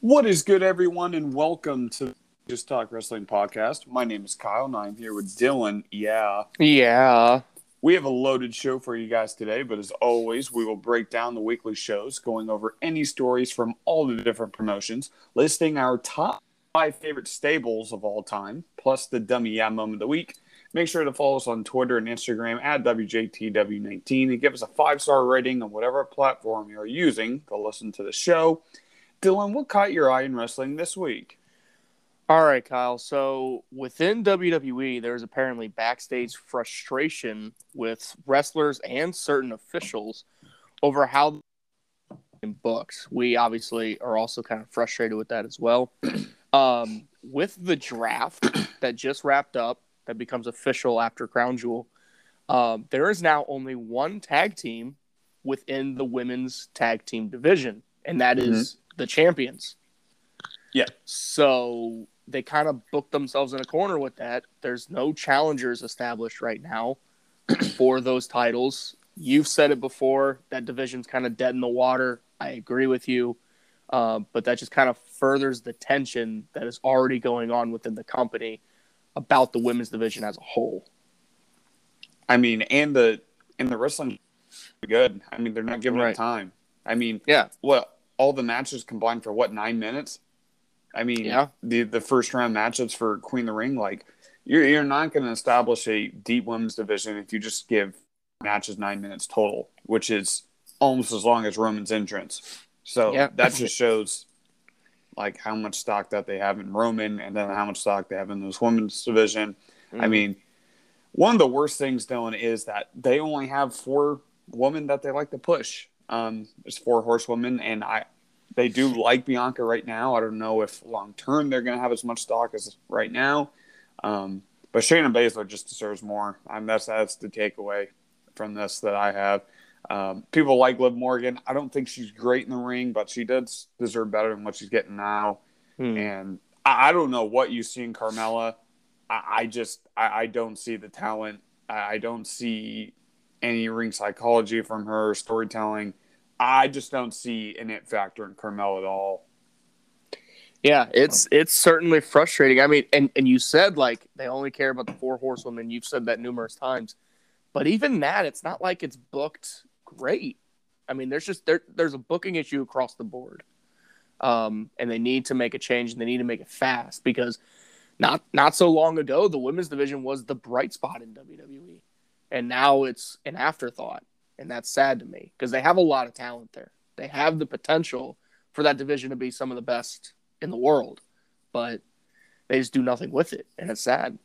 What is good, everyone, and welcome to Just Talk Wrestling podcast. My name is Kyle, and I'm here with Dylan. Yeah, Yeah. we have a loaded show for you guys today, but as always, we will break down the weekly shows, going over any stories from all the different promotions, listing our top five favorite stables of all time, plus the dummy yeah moment of the week. Make sure to follow us on Twitter and Instagram at WJTW19 and give us a five star rating on whatever platform you're using to listen to the show. Dylan, what caught your eye in wrestling this week? All right, Kyle. So within WWE, there's apparently backstage frustration with wrestlers and certain officials over how in books. We obviously are also kind of frustrated with that as well. Um, with the draft that just wrapped up, that becomes official after Crown Jewel, um, there is now only one tag team within the women's tag team division, and that is the champions. Yeah. So they kind of booked themselves in a corner with that. There's no challengers established right now for those titles. You've said it before. That division's kind of dead in the water. I agree with you. Uh, but that just kind of furthers the tension that is already going on within the company about the women's division as a whole. I mean, and the and the wrestling good. I mean, they're not giving Right. it time. I mean, Yeah. what all the matches combined for what nine minutes? I mean, Yeah. the the first round matchups for Queen of the Ring, like you're you're not going to establish a deep women's division if you just give matches nine minutes total, which is almost as long as Roman's entrance. So Yeah. that just shows like how much stock that they have in Roman, and then how much stock they have in this women's division. I Mhm. mean, one of the worst things, Dylan, is that they only have four women that they like to push. Um, it's four horsewomen, and I they do like Bianca right now. I don't know if long term they're going to have as much stock as right now. Um, but Shayna Baszler just deserves more. I mean, that's that's the takeaway from this that I have. Um, people like Liv Morgan. I don't think she's great in the ring, but she does deserve better than what she's getting now. Hmm. And I, I don't know what you see in Carmella. I, I just I, I don't see the talent. I, I don't see any ring psychology from her storytelling. I just don't see an it factor in Carmella at all. Yeah, it's it's certainly frustrating. I mean, and and you said like they only care about the four horsewomen. You've said that numerous times, but even that, it's not like it's booked great. I mean, there's just there there's a booking issue across the board, um, and they need to make a change and they need to make it fast because not not so long ago the women's division was the bright spot in WWE, and now it's an afterthought, and that's sad to me because they have a lot of talent there. They have the potential for that division to be some of the best in the world, but they just do nothing with it, and it's sad.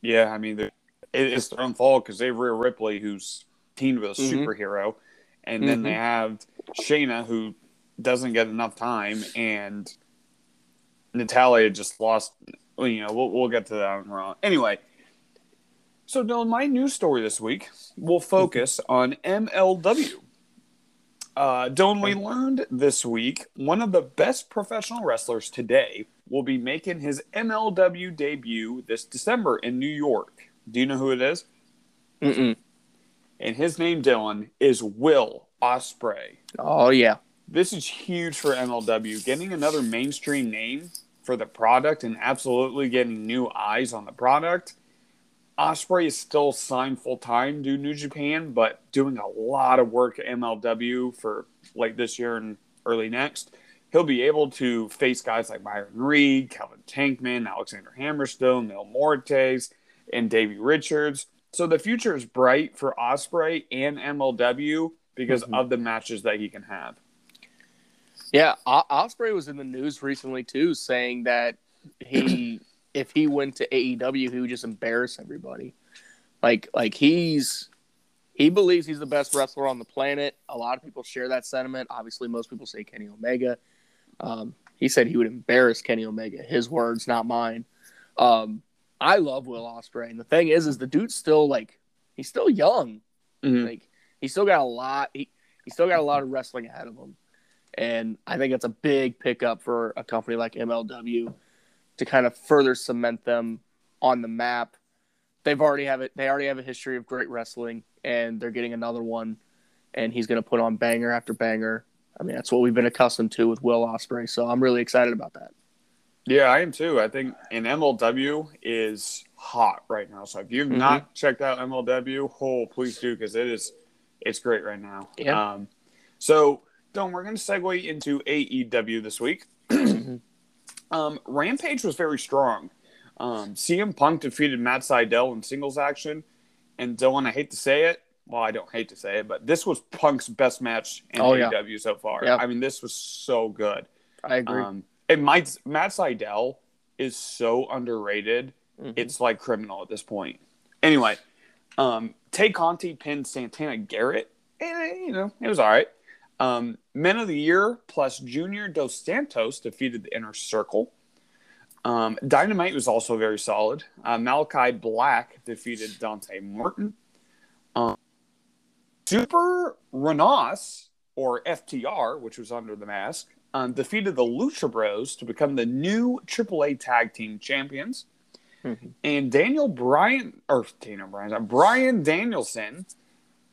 Yeah, I mean, it's their own fault because they have Rhea Ripley, who's teamed with a Mhm. superhero, and then Mhm. they have Shayna, who doesn't get enough time, and Natalya just lost. You know, we'll, we'll get to that on Raw. Anyway, so Dylan, my news story this week will focus on MLW. Uh, Dylan, we learned this week one of the best professional wrestlers today will be making his MLW debut this December in New York. Do you know who it is? Mm-mm. And his name, Dylan, is Will Ospreay. Oh yeah, This is huge for MLW. Getting another mainstream name for the product and absolutely getting new eyes on the product. Ospreay is still signed full time to New Japan, but doing a lot of work at MLW for late this year and early next. He'll be able to face guys like Myron Reed, Calvin Tankman, Alexander Hammerstone, Mil Muertes, and Davey Richards. So the future is bright for Ospreay and MLW because Mhm. of the matches that he can have. yeah. O- Ospreay was in the news recently too, saying that he, if he went to AEW, he would just embarrass everybody. Like, like he's he believes he's the best wrestler on the planet. A lot of people share that sentiment. Obviously, most people say Kenny Omega. Um, he said he would embarrass Kenny Omega. His words, not mine. Um, I love Will Ospreay, and the thing is, is the dude's still like he's still young. Mhm. Like he's still got a lot. He he's still got a lot of wrestling ahead of him, and I think that's a big pickup for a company like MLW to kind of further cement them on the map. They've already have it. They already have a history of great wrestling, and they're getting another one. And he's going to put on banger after banger. I mean, that's what we've been accustomed to with Will Ospreay. So I'm really excited about that. Yeah, I am too. I think an MLW is hot right now. So if you've Mhm. not checked out MLW, oh, please do because it is it's great right now. Yeah. Um, so Don, we're going to segue into AEW this week. Um, Rampage was very strong. Um, CM Punk defeated Matt Sydal in singles action, and Dylan, I hate to say it. Well, I don't hate to say it, but this was Punk's best match in Oh, yeah. AEW so far. I mean, this was so good. I agree. Um, and Mike, Matt Sydal is so underrated. Mhm. It's like criminal at this point. Anyway, um, Tay Conti pinned Santana Garrett. And, you know, it was all right. Um, Men of the Year plus Junior Dos Santos defeated the Inner Circle. Um, Dynamite was also very solid. Uh, Malakai Black defeated Dante Martin. Um, Super Ranas, or FTR, which was under the mask, um, defeated the Lucha Bros to become the new AAA Tag Team Champions. Mhm. And Daniel Bryan, or Daniel Bryan, Brian Danielson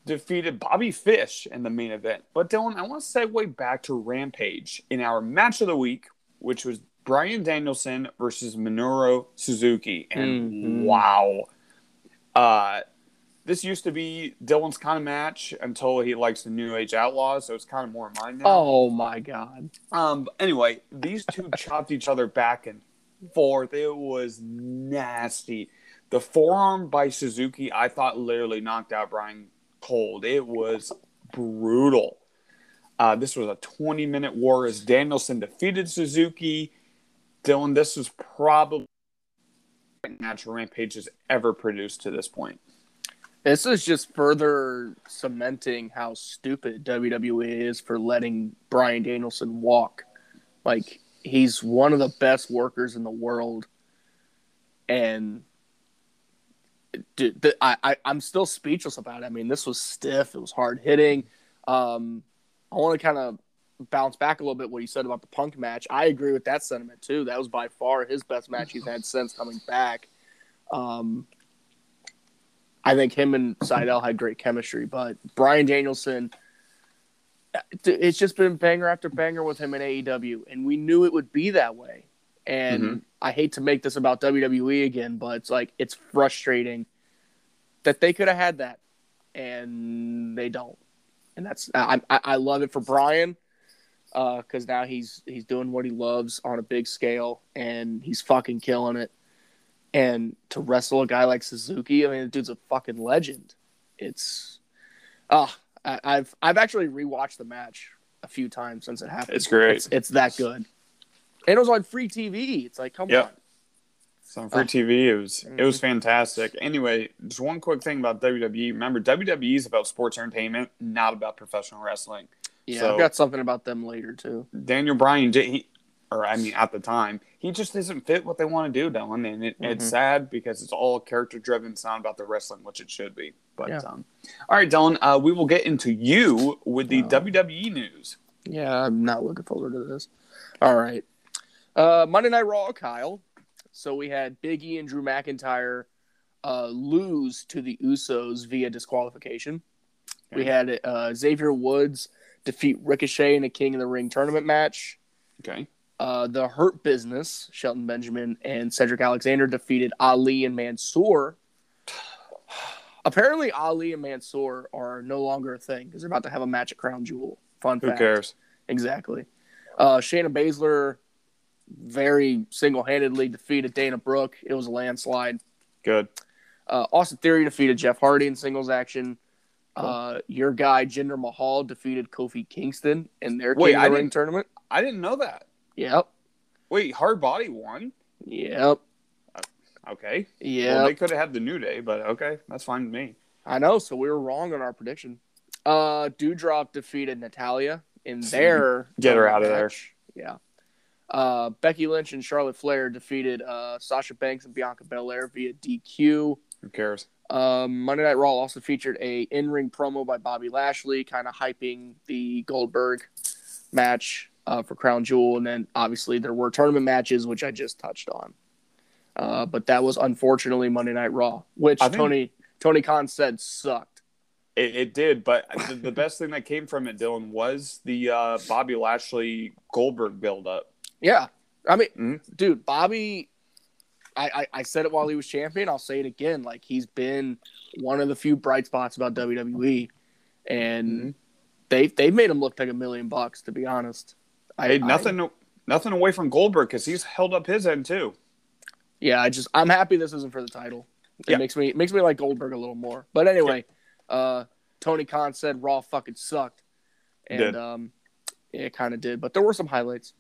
defeated Bobby Fish in the main event. But Dylan, I want to segue back to Rampage in our match of the week, which was Bryan Danielson versus Minoru Suzuki. And Mhm. wow. Uh, this used to be Dylan's kind of match until he likes the New Age Outlaws, so it's kind of more mine now. Oh my god. Um. Anyway, these two chopped each other back and forth. It was nasty. The forearm by Suzuki, I thought literally knocked out Bryan cold. It was brutal. Uh, this was a 20 minute war as Danielson defeated Suzuki. Dylan, this is probably match Rampage has ever produced to this point. This is just further cementing how stupid WWE is for letting Bryan Danielson walk. Like he's one of the best workers in the world, and dude, the, I, I I'm still speechless about it. I mean, this was stiff. It was hard hitting. Um, I want to kind of bounce back a little bit what you said about the Punk match. I agree with that sentiment too. That was by far his best match he's had since coming back. Um, I think him and Sydal had great chemistry, but Bryan Danielson, it's just been banger after banger with him in AEW, and we knew it would be that way. And Mhm. I hate to make this about WWE again, but it's like it's frustrating that they could have had that, and they don't. And that's I I, I love it for Bryan because now he's he's doing what he loves on a big scale, and he's fucking killing it. And to wrestle a guy like Suzuki, I mean, the dude's a fucking legend. It's, ah, I I've I've actually rewatched the match a few times since it happened. It's great. It's, it's that good. And it was on free TV. It's like, come Yep. on. So on free Oh. TV, it was it was fantastic. Anyway, just one quick thing about WWE. Remember, WWE is about sports entertainment, not about professional wrestling. Yeah, So- I've got something about them later too. Daniel Bryan, did he, or I mean, at the time, he just doesn't fit what they want to do, Dylan, and it, it's Mhm. sad because it's all character driven. It's not about the wrestling, which it should be. But Yeah. um, all right, Dylan, uh, we will get into you with the Oh. WWE news. Yeah, I'm not looking forward to this. All right. Uh, Monday Night Raw, Kyle. So we had Big E and Drew McIntyre uh, lose to the Usos via disqualification. We had uh, Xavier Woods defeat Ricochet in a King of the Ring tournament match. Okay, Uh, the Hurt Business, Shelton Benjamin and Cedric Alexander defeated Ali and Mansoor. Apparently, Ali and Mansoor are no longer a thing because they're about to have a match at Crown Jewel. Fun who fact. cares? Exactly. Uh, Shayna Baszler very single handedly defeated Dana Brooke. It was a landslide. Good. Uh, Austin Theory defeated Jeff Hardy in singles action. Uh, your guy Jinder Mahal defeated Kofi Kingston in their Wait, King of I the Ring tournament. I didn't know that. Yep. Wait, Hard Body won. Yep. Okay. Yeah. Well, they could have had the New Day, but okay, that's fine with me. I know. So we were wrong on our prediction. Uh, Doudrop defeated Natalya in their Get her out of tournament there. Yeah. Uh, Becky Lynch and Charlotte Flair defeated uh, Sasha Banks and Bianca Belair via DQ. Who cares? Um, Monday Night Raw also featured a in-ring promo by Bobby Lashley, kind of hyping the Goldberg match uh, for Crown Jewel, and then obviously there were tournament matches, which I just touched on. Uh, but that was unfortunately Monday Night Raw, which I think- Tony Tony Khan said sucked. It, it did, but the, the best thing that came from it, Dylan, was the uh, Bobby Lashley Goldberg buildup. Yeah, I mean, Mhm. dude, Bobby. I, I I said it while he was champion. I'll say it again. Like he's been one of the few bright spots about WWE, and Mhm. they they've made him look like a million bucks. To be honest, I Hey, I- nothing, nothing away from Goldberg because he's held up his end too. yeah, I just I'm happy this isn't for the title. It Yeah. makes me it makes me like Goldberg a little more. But anyway, uh, Tony Khan said Raw fucking sucked, and Did. um, it kind of did. But there were some highlights.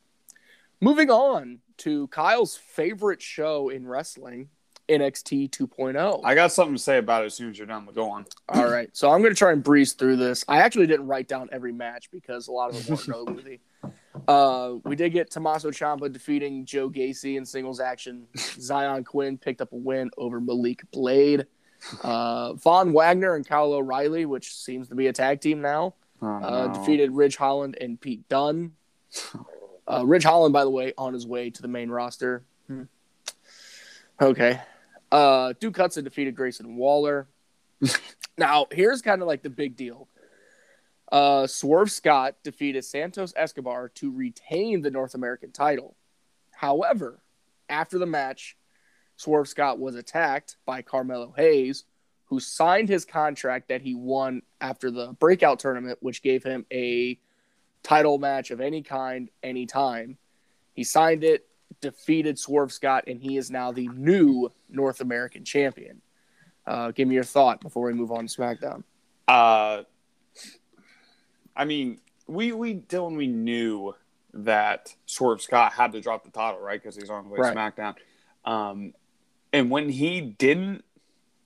Moving on to Kyle's favorite show in wrestling, NXT 2.0. I got something to say about it as soon as you're done. But go on. All right, so I'm going to try and breeze through this. I actually didn't write down every match because a lot of them weren't noteworthy. Uh, we did get Tommaso Ciampa defeating Joe Gacy in singles action. Zion Quinn picked up a win over Malik Blade. Uh, Von Wagner and Kyle O'Reilly, which seems to be a tag team now, Oh, uh, no. defeated Ridge Holland and Pete Dunne. Uh, Ridge Holland, by the way, on his way to the main roster. Hmm. Okay. Uh, Duke Hudson defeated Grayson Waller. now, here's kind of like the big deal. Uh, Swerve Scott defeated Santos Escobar to retain the North American title. However, after the match, Swerve Scott was attacked by Carmelo Hayes, who signed his contract that he won after the breakout tournament, which gave him a title match of any kind, anytime. He signed it, defeated Swerve Scott, and he is now the new North American champion. Uh, give me your thought before we move on to SmackDown. Uh, I mean, we we Dylan, we knew that Swerve Scott had to drop the title, right? Because he's on the way Right. to SmackDown. Um, and when he didn't,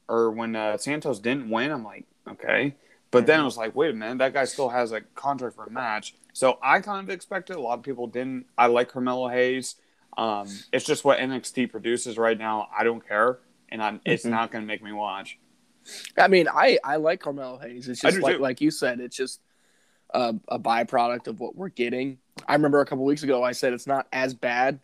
or when uh, Santos didn't win, I'm like, okay. But then I was like, wait a minute, that guy still has a contract for a match. So I kind of expected. A lot of people didn't. I like Carmelo Hayes. Um, it's just what NXT produces right now. I don't care, and I'm, it's Mhm. not going to make me watch. I mean, I, I like Carmelo Hayes. It's just like too. like you said, it's just a, a byproduct of what we're getting. I remember a couple weeks ago I said it's not as bad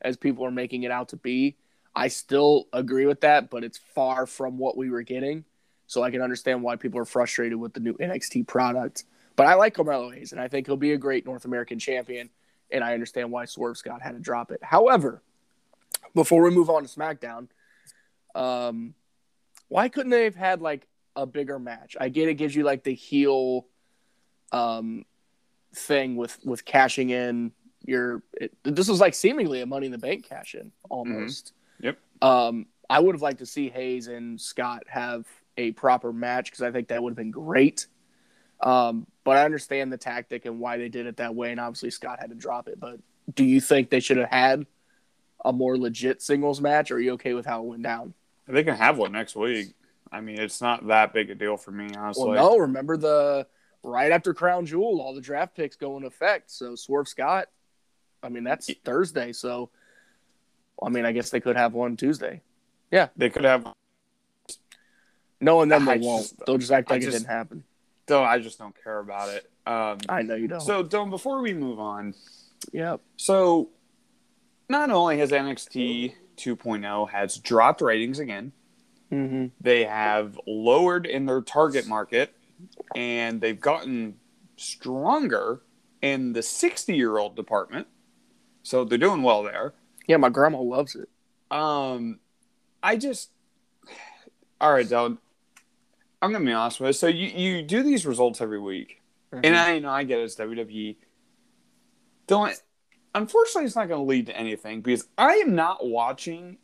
as people are making it out to be. I still agree with that, but it's far from what we were getting. So I can understand why people are frustrated with the new NXT product. But I like Carmelo Hayes, and I think he'll be a great North American champion. And I understand why Swerve Scott had to drop it. However, before we move on to SmackDown, um, why couldn't they have had like a bigger match? I get it gives you like the heel um thing with with cashing in your it, this was like seemingly a money in the bank cash in almost. Yep. Um I would have liked to see Hayes and Scott have a proper match because I think that would have been great. Um, but I understand the tactic and why they did it that way, and obviously Scott had to drop it. But do you think they should have had a more legit singles match, or are you okay with how it went down? They can have one next week. I mean, it's not that big a deal for me, honestly. Well, no. Remember the right after Crown Jewel, all the draft picks go in effect. So Swerve Scott, I mean that's Thursday. So, I mean, I guess they could have one Tuesday. Yeah, they could have. No, and then they won't. just- They'll just act like it didn't happen. Don't. I just don't care about it. Um, I know you don't. so, Dylan, before we move on, yeah. so not only has NXT 2.0 has dropped ratings again, Mm-hmm. they have lowered in their target market, and they've gotten stronger in the 60 year old department. So they're doing well there. Yeah, my grandma loves it. Um, I just all right, Dylan. I'm gonna be honest with you. So you you do these results every week, Mm-hmm. and I you know I get it's WWE. Dylan, unfortunately, it's not going to lead to anything because I am not watching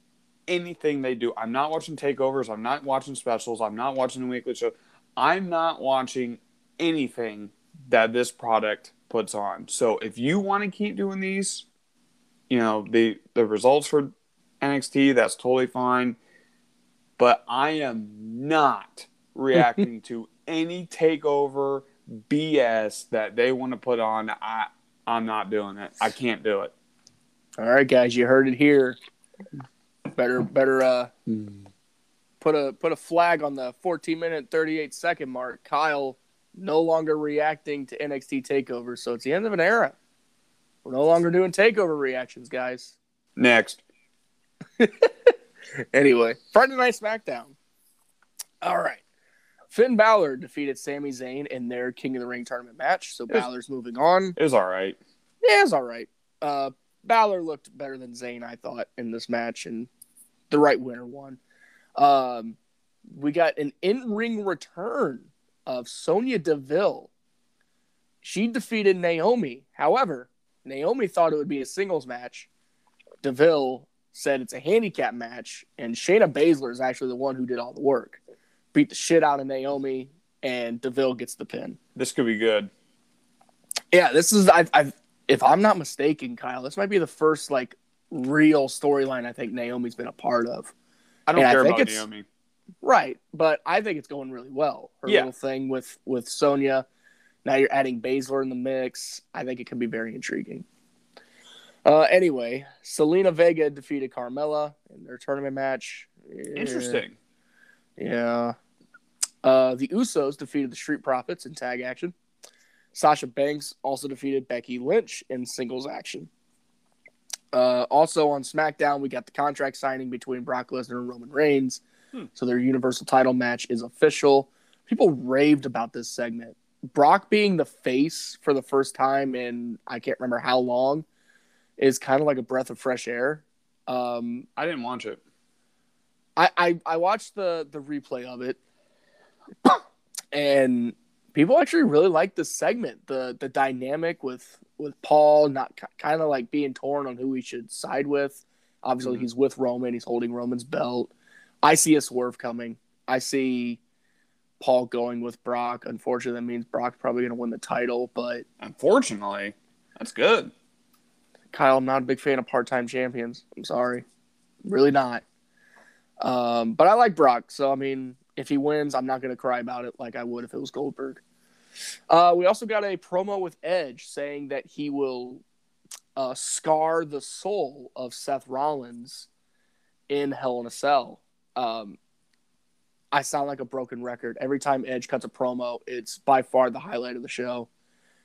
anything they do. I'm not watching takeovers. I'm not watching specials. I'm not watching the weekly show. I'm not watching anything that this product puts on. So if you want to keep doing these, you know the the results for NXT, that's totally fine. But I am not reacting to any takeover BS that they want to put on. I I'm not doing it. I can't do it. All right, guys, you heard it here. Better, better uh, put a put a flag on the 14 minute 38 second mark. Kyle no longer reacting to NXT takeover, so it's the end of an era. We're no longer doing takeover reactions, guys. Next. Anyway, Friday Night SmackDown. All right. Finn Balor defeated Sami Zayn in their King of the Ring tournament match, so Yes. Balor's moving on. It was all right. Yeah, it's all right. Uh, Balor looked better than Zayn, I thought, in this match, and the right winner won. Um, we got an in-ring return of Sonya Deville. She defeated Naomi. However, Naomi thought it would be a singles match. Deville said it's a handicap match, and Shayna Baszler is actually the one who did all the work. Beat the shit out of Naomi, and Deville gets the pin. This could be good. Yeah, this is I've, I've if I'm not mistaken, Kyle, this might be the first like real storyline I think Naomi's been a part of. I don't And I care think about it's- Naomi. Right, but I think it's going really well. Her Yeah. little thing with with Sonya. Now you're adding Baszler in the mix. I think it can be very intriguing. Uh, anyway, Zelina Vega defeated Carmella in their tournament match. Interesting. Yeah. Uh, the Usos defeated the Street Profits in tag action. Sasha Banks also defeated Becky Lynch in singles action. Uh, also on SmackDown, we got the contract signing between Brock Lesnar and Roman Reigns. Hmm. So their Universal title match is official. People raved about this segment. Brock being the face for the first time in I can't remember how long is kind of like a breath of fresh air. Um, I didn't watch it. I, I I watched the the replay of it, and people actually really like this segment. the The dynamic with with Paul not kind of like being torn on who he should side with. Obviously, Mhm. he's with Roman. He's holding Roman's belt. I see a swerve coming. I see Paul going with Brock. Unfortunately, that means Brock's probably going to win the title. But Unfortunately, that's good. Kyle, I'm not a big fan of part time champions. I'm sorry. Really not. Um, but I like Brock. So, I mean, if he wins, I'm not going to cry about it like I would if it was Goldberg. Uh, we also got a promo with Edge saying that he will uh, scar the soul of Seth Rollins in Hell in a Cell. Um, I sound like a broken record. Every time Edge cuts a promo, it's by far the highlight of the show.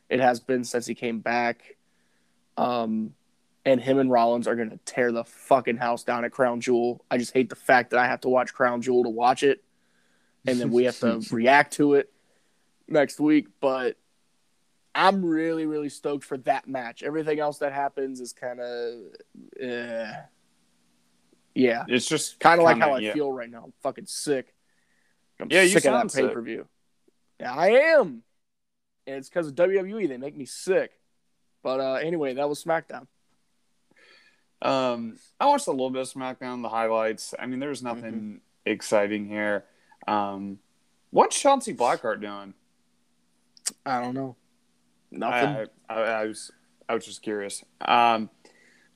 It has been since he came back. Um, and him and Rollins are going to tear the fucking house down at Crown Jewel. I just hate the fact that I have to watch Crown Jewel to watch it. And then we have to react to it next week. But I'm really, really stoked for that match. Everything else that happens is kind of, uh, yeah, It's just kind of like how I yeah. feel right now. I'm fucking sick. I'm Yeah, you sick of sound that pay per view. Yeah, I am. And it's because of WWE. They make me sick. But uh, anyway, that was SmackDown. Um, I watched a little bit of SmackDown, the highlights. I mean, there's nothing Mm-hmm. exciting here. Um, what's Shotzi Blackheart doing? I don't know. Nothing. I, I, I was I was just curious. Um,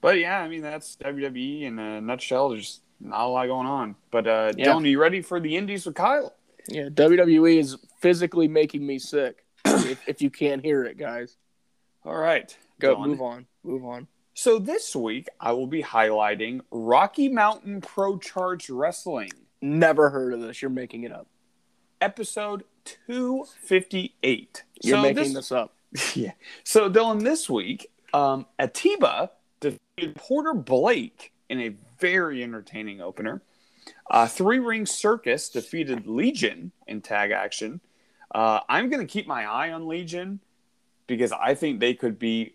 but yeah, I mean that's WWE in a nutshell. There's not a lot going on. But uh, Yeah. Dylan, are you ready for the Indies with Kyle? yeah, WWE is physically making me sick. if, if you can't hear it, guys, All right, go Dylan. move on. Move on. So this week I will be highlighting Rocky Mountain Pro Charge Wrestling. Never heard of this. You're making it up. episode 258. You're so making this, this up. yeah. So Dylan, this week, um, Atiba defeated Porter Blake in a very entertaining opener. Uh, Three Ring Circus defeated Legion in tag action. Uh, I'm going to keep my eye on Legion because I think they could be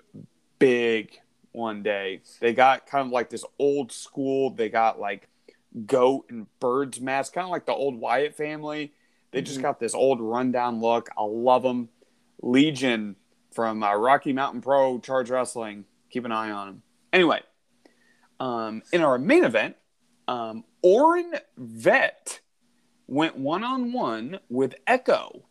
big one day. They got kind of like this old school. They got like goat and birds mask, kind of like the old Wyatt family. They just Mhm. got this old rundown look. I love them. Legion from uh, Rocky Mountain Pro Charge Wrestling. Keep an eye on them. Anyway, um, in our main event, um, Orin Vet went one on one with Echo.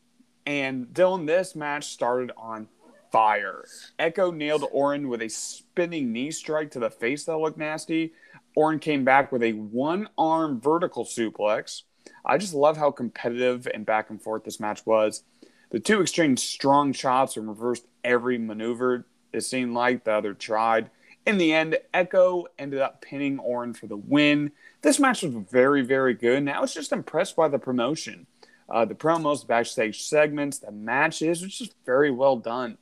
And Dylan, this match started on fire. Echo nailed Orin with a spinning knee strike to the face that looked nasty. Orin came back with a one arm vertical suplex. I just love how competitive and back and forth this match was. The two exchanged strong chops and reversed every maneuver it seemed like the other tried. In the end, Echo ended up pinning Orin for the win. This match was very, very good. And I was just impressed by the promotion. Uh, the promos, the backstage segments, the matches, was just very well done.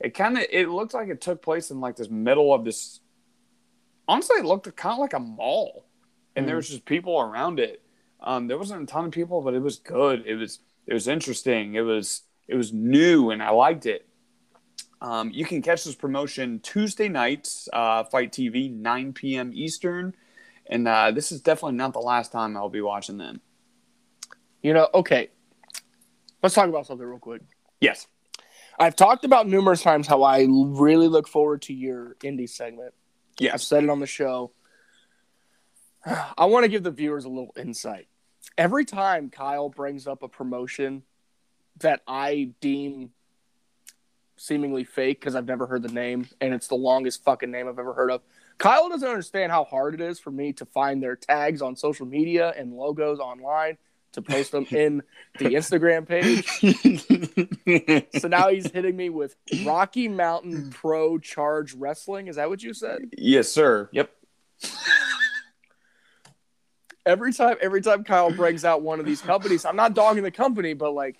It kind of it looked like it took place in like this middle of this. Honestly, it looked kind of like a mall, and there Mhm. was just people around it. Um, there wasn't a ton of people, but it was good. It was It was interesting. It was it was new, and I liked it. Um, you can catch this promotion Tuesday nights, uh, Fight TV, 9 p.m. Eastern, and uh, this is definitely not the last time I'll be watching them. You know, okay. Let's talk about something real quick. Yes. I've talked about numerous times how I really look forward to your indie segment. I've said it on the show. I want to give the viewers a little insight. Every time Kyle brings up a promotion that I deem seemingly fake because I've never heard the name and it's the longest fucking name I've ever heard of, Kyle doesn't understand how hard it is for me to find their tags on social media and logos online to post them in the Instagram page. So now he's hitting me with Rocky Mountain Pro Charge Wrestling. Is that what you said? yes, sir. Yep. every time every time Kyle brings out one of these companies, I'm not dogging the company, but like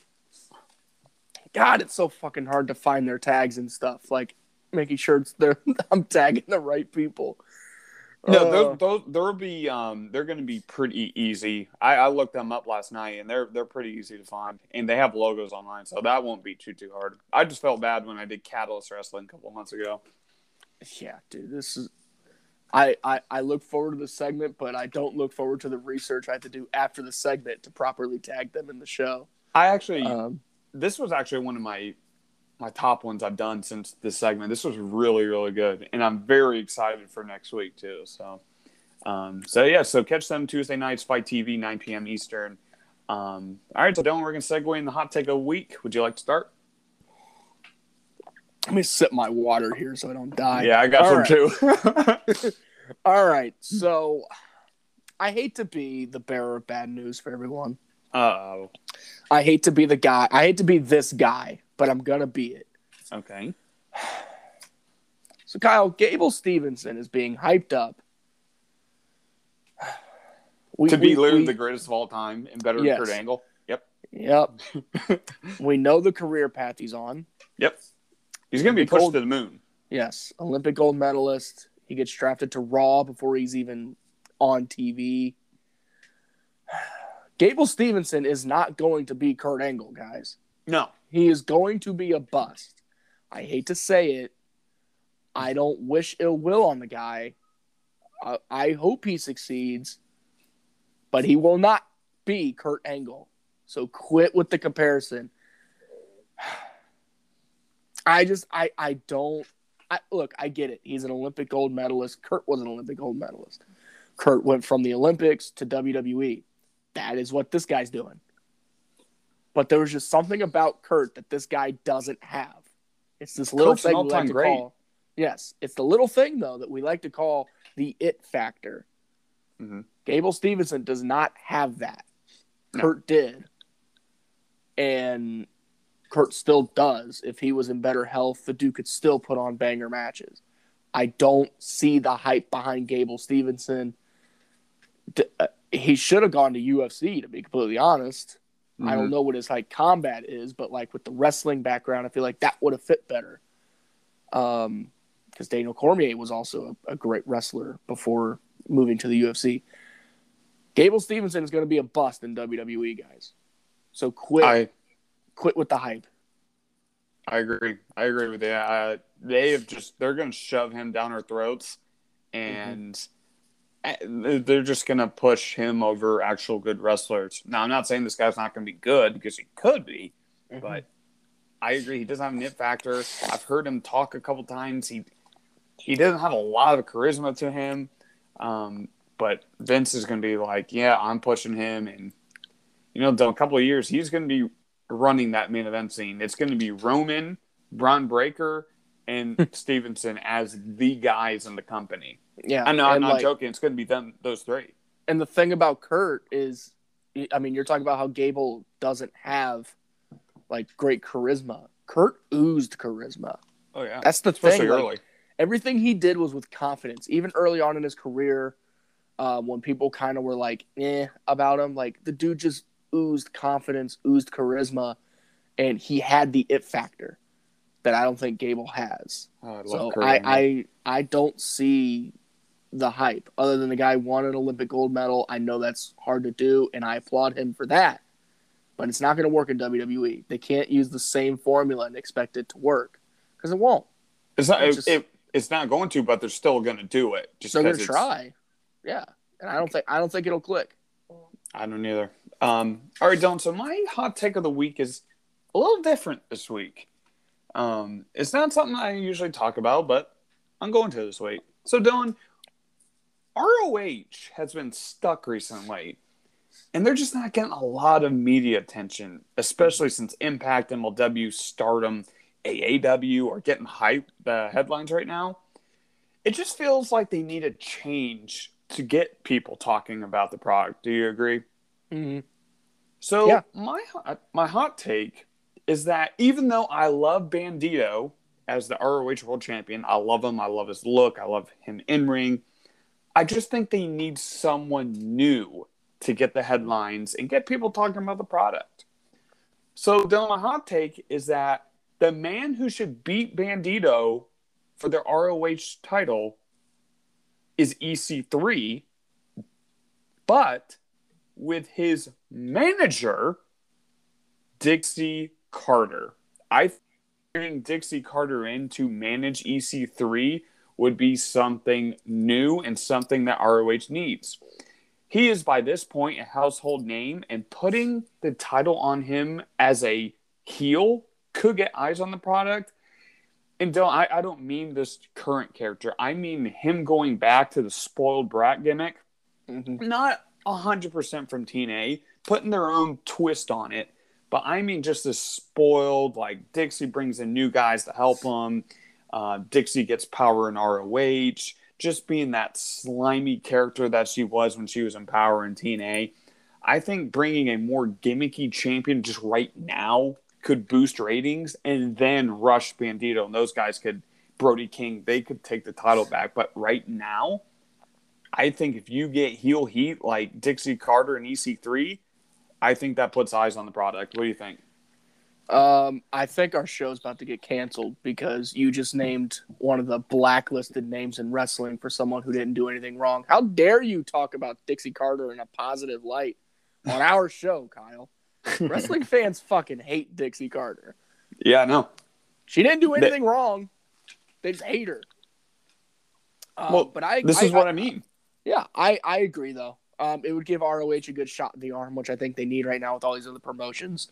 God, it's so fucking hard to find their tags and stuff. Like making sure it's they're I'm tagging the right people. No, Uh, those, those there'll be um they're going to be pretty easy. I, I looked them up last night and they're they're pretty easy to find and they have logos online, so that won't be too too hard. I just felt bad when I did Catalyst Wrestling a couple months ago. yeah, dude, this is I, I, I look forward to the segment, but I don't look forward to the research I have to do after the segment to properly tag them in the show. I actually Um, this was actually one of my my top ones I've done since this segment. This was really really good, and I'm very excited for next week too. So, um, so yeah, so catch them Tuesday nights, Fight TV, 9 p.m. Eastern. Um, all right, so Dylan, we're gonna segue in the hot take of the week. Would you like to start? let me sip my water here so I don't die. yeah, I got All some right. too. All right, so I hate to be the bearer of bad news for everyone. Uh oh. I hate to be the guy. I hate to be this guy, but I'm gonna be it. Okay. So Kyle Gable Stevenson is being hyped up. We, to be we- literally we- the greatest of all time and better Yes. than Kurt Angle. Yep. Yep. we know the career path he's on. Yep. He's gonna be Olympic pushed gold- to the moon. Yes, Olympic gold medalist. He gets drafted to Raw before he's even on TV. Gable Stevenson is not going to be Kurt Angle, guys. No. He is going to be a bust. I hate to say it. I don't wish ill will on the guy. I, I hope he succeeds, but he will not be Kurt Angle. So quit with the comparison. I just I I don't I look, I get it. He's an Olympic gold medalist. Kurt was an Olympic gold medalist. Kurt went from the Olympics to WWE. That is what this guy's doing. But there was just something about Kurt that this guy doesn't have. It's this little Kurt's thing we like to great. call. Yes, it's the little thing though that we like to call the it factor. Mhm. Gable Stevenson does not have that. No. Kurt did. And Kurt still does. If he was in better health, the dude could still put on banger matches. I don't see the hype behind Gable Stevenson. Uh, He should have gone to UFC, to be completely honest. I Mm-hmm. don't know what his like combat is, but like with the wrestling background, I feel like that would have fit better. Um, because Daniel Cormier was also a, a great wrestler before moving to the UFC. Gable Stevenson is going to be a bust in WWE, guys. So quit, I quit with the hype. I agree. I agree with that. Uh, they have just they're going to shove him down our throats, and uh, they're just going to push him over actual good wrestlers. Now, I'm not saying this guy's not going to be good because he could be, but I agree he doesn't have an it factor. I've heard him talk a couple times. He he doesn't have a lot of charisma to him, um, but Vince is going to be like, yeah, I'm pushing him, and you know, in a couple of years, he's going to be running that main event scene. It's going to be Roman, Bron Breakker, and Stevenson as the guys in the company. Yeah, I know, I'm not like, joking. It's going to be them, those three. And the thing about Kurt is, I mean, you're talking about how Gable doesn't have like great charisma. Kurt oozed charisma. Oh yeah, That's the especially thing. like, everything he did was with confidence. Even early on in his career, um, when people kind of were like, "eh" about him, like the dude just oozed confidence, oozed charisma, and he had the it factor that I don't think Gable has. Oh, I love So Kurt I. I I don't see the hype other than the guy won an Olympic gold medal. I know that's hard to do, and I applaud him for that. but it's not going to work in WWE. They can't use the same formula and expect it to work because it won't. It's not. It's just- it, it's not going to, but they're still going to do it. Just they're going to try. Yeah, and I don't think I don't think it'll click. I don't either. Um, all right, Dylan. So my hot take of the week is a little different this week. Um, it's not something I usually talk about, but I'm going to this week. So Dylan, ROH has been stuck recently, and they're just not getting a lot of media attention, especially since Impact, MLW, Stardom, AAW are getting hype the headlines right now. It just feels like they need a change to get people talking about the product. Do you agree? Mm-hmm. So Yeah. my my hot take is that even though I love Bandito as the ROH World Champion, I love him. I love his look. I love him in ring. I just think they need someone new to get the headlines and get people talking about the product. So Dylan, my hot take is that the man who should beat Bandito for the ROH title is EC3, but with his manager, Dixie Carter. I think Dixie Carter in to manage EC3 would be something new and something that ROH needs. He is by this point a household name, and putting the title on him as a heel could get eyes on the product. And Dylan, I, I don't mean this current character. I mean him going back to the spoiled brat gimmick Mm-hmm. not 100% from TNA, putting their own twist on it. But I mean, just this spoiled, like Dixie brings in new guys to help him. Uh, Dixie gets power in ROH, just being that slimy character that she was when she was in Power in TNA. I think bringing a more gimmicky champion just right now could boost ratings and then rush Bandito. And those guys could, Brody King, they could take the title back. But right now, I think if you get heel heat like Dixie Carter and EC3, I think that puts eyes on the product. What do you think? Um, I think our show's about to get canceled because you just named one of the blacklisted names in wrestling for someone who didn't do anything wrong. How dare you talk about Dixie Carter in a positive light on our show, Kyle? Wrestling fans fucking hate Dixie Carter. Yeah, no. She didn't do anything wrong. They just hate her. Um, Well, but I This I- is what I mean. Yeah, I, I agree though. Um, it would give ROH a good shot in the arm, which I think they need right now with all these other promotions.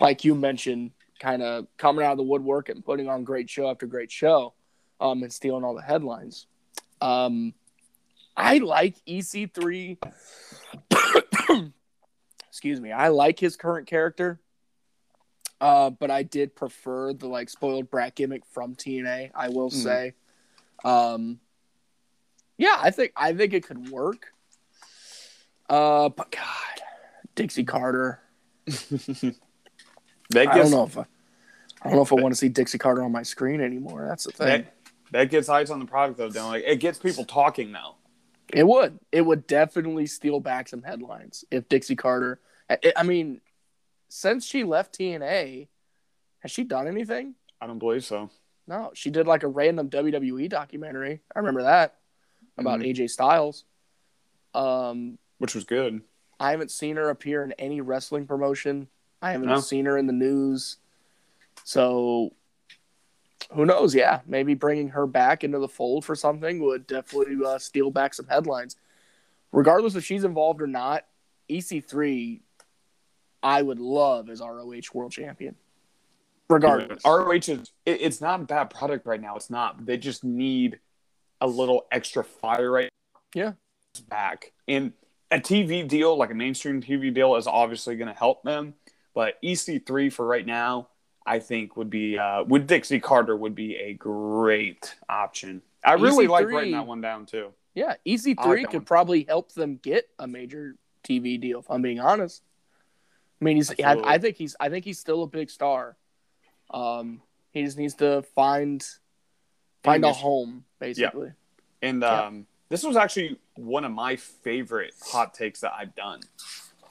Like you mentioned, kind of coming out of the woodwork and putting on great show after great show, um, and stealing all the headlines. Um, I like EC3. Excuse me. I like his current character. Uh, but I did prefer the like spoiled brat gimmick from TNA. I will Mhm. say. Um, yeah, I think I think it could work. Uh, but God, Dixie Carter. That I don't know if I, I don't know if I want to see Dixie Carter on my screen anymore. That's the thing. that, that gets eyes on the product though, Dylan. Like it gets people talking now. It would. It would definitely steal back some headlines if Dixie Carter. I, I mean, since she left TNA, has she done anything? I don't believe so. No, she did like a random WWE documentary. I remember that about Mhm. AJ Styles. Um, Which was good. I haven't seen her appear in any wrestling promotion. I haven't No. seen her in the news. So who knows? Yeah, maybe bringing her back into the fold for something would definitely uh, steal back some headlines. Regardless if she's involved or not, EC3, I would love as ROH World Champion. Regardless, ROH is it, it's not a bad product right now. It's not. They just need a little extra fire right Yeah. back. And a TV deal, like a mainstream TV deal, is obviously going to help them. But EC3 for right now, I think would be uh, with Dixie Carter would be a great option. I really like EC3 writing that one down too. yeah, EC3 like could probably help them get a major TV deal. If I'm being honest, I mean, he's. I, I think he's. I think he's still a big star. Um, he just needs to find find a home, basically. Yeah. And Yeah. um, this was actually one of my favorite hot takes that I've done.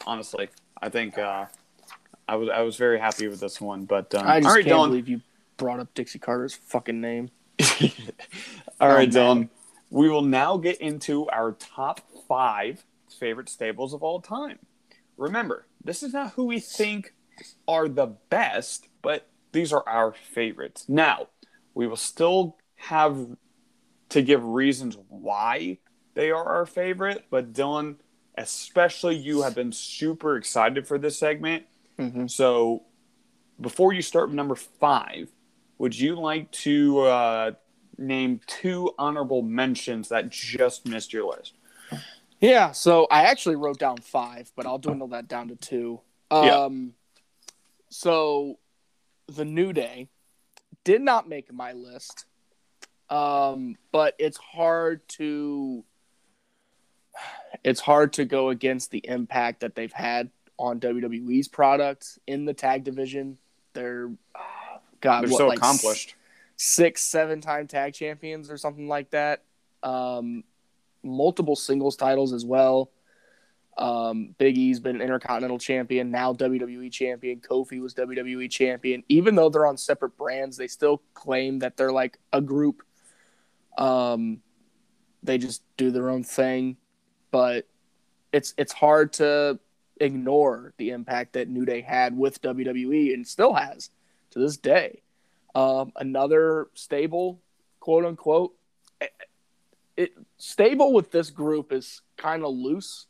Honestly, I think uh, I was I was very happy with this one. But um, I just all right, can't Dylan. believe you brought up Dixie Carter's fucking name. all right, Oh, man. Dylan. We will now get into our top five favorite stables of all time. remember, this is not who we think are the best, but these are our favorites. Now, we will still have to give reasons why they are our favorite, but Dylan, especially you have been super excited for this segment. Mm-hmm. So, before you start with number five, would you like to uh, name two honorable mentions that just missed your list? Yeah, so I actually wrote down five, but I'll dwindle that down to two. Um, Yeah. So, the New Day did not make my list, um, but it's hard to it's hard to go against the impact that they've had on WWE's product in the tag division. They're uh, God, They're what, so like accomplished. six, seven time tag champions or something like that. Um, multiple singles titles as well. Um, Big E's been Intercontinental Champion, now WWE Champion. Kofi was WWE Champion. Even though they're on separate brands, they still claim that they're like a group. Um, they just do their own thing, but it's it's hard to ignore the impact that New Day had with WWE and still has to this day. Um, another stable, quote unquote. It, it stable with this group is kind of loose.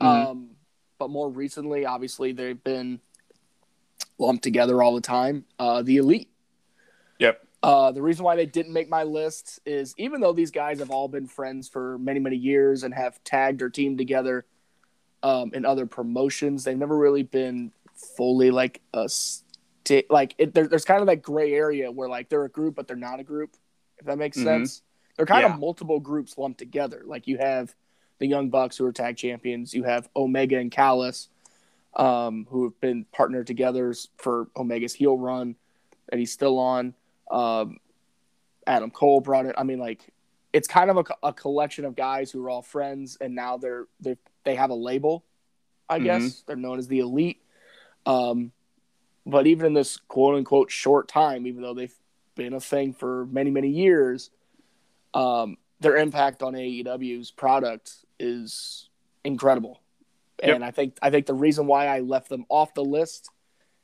Mhm. Um, but more recently, obviously, they've been lumped together all the time. Uh, the elite. Yep. Uh, the reason why they didn't make my list is even though these guys have all been friends for many, many years and have tagged or teamed together um, in other promotions, they've never really been fully like a sti- like it, there, there's kind of that gray area where like they're a group but they're not a group. If that makes Mhm. sense, they're kind Yeah. of multiple groups lumped together. Like you have the Young Bucks who are tag champions, you have Omega and Callis um, who have been partnered together for Omega's heel run that he's still on. Um, Adam Cole brought it. I mean, like it's kind of a, a collection of guys who are all friends, and now they're they they have a label. I guess they're known as the elite. Um, but even in this quote unquote short time, even though they've been a thing for many many years, um, their impact on AEW's product is incredible. Yep. And I think I think the reason why I left them off the list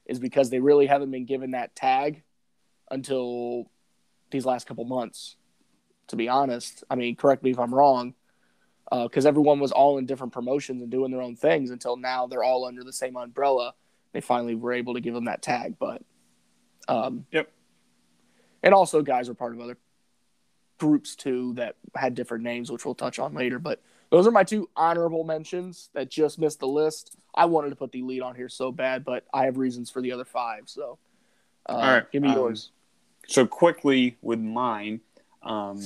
is because they really haven't been given that tag until these last couple months. To be honest, I mean, correct me if I'm wrong, because everyone was all in different promotions and doing their own things until now they're all under the same umbrella. They finally were able to give them that tag, but um, Yep. and also guys were part of other groups too that had different names, which we'll touch on later. But those are my two honorable mentions that just missed the list. I wanted to put the lead on here so bad, but I have reasons for the other five. So, uh, All right, give me um, yours. So quickly with mine. Um,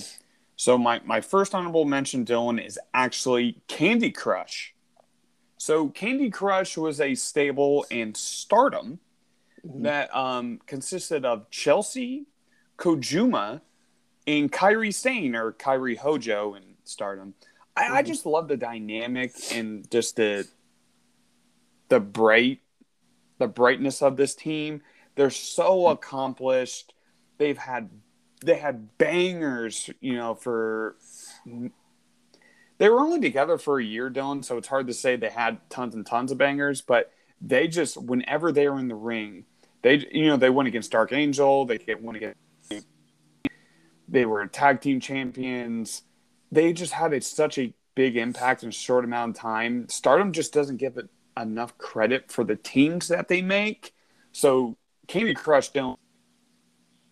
so my, my first honorable mention, Dylan, is actually Candy Crush. So Candy Crush was a stable and stardom Mhm. that um, consisted of Chelsea, Kojuma, and Kairi Sane or Kairi Hojo in stardom. I, I Mhm. just love the dynamic and just the the bright the brightness of this team. They're so accomplished. They've had they had bangers, you know, for they were only together for a year, Dylan, so it's hard to say they had tons and tons of bangers, but they just whenever they were in the ring, they you know, they went against Dark Angel, they went against they were tag team champions. They just had a, such a big impact in a short amount of time. Stardom just doesn't give it enough credit for the teams that they make. So Candy Crush don't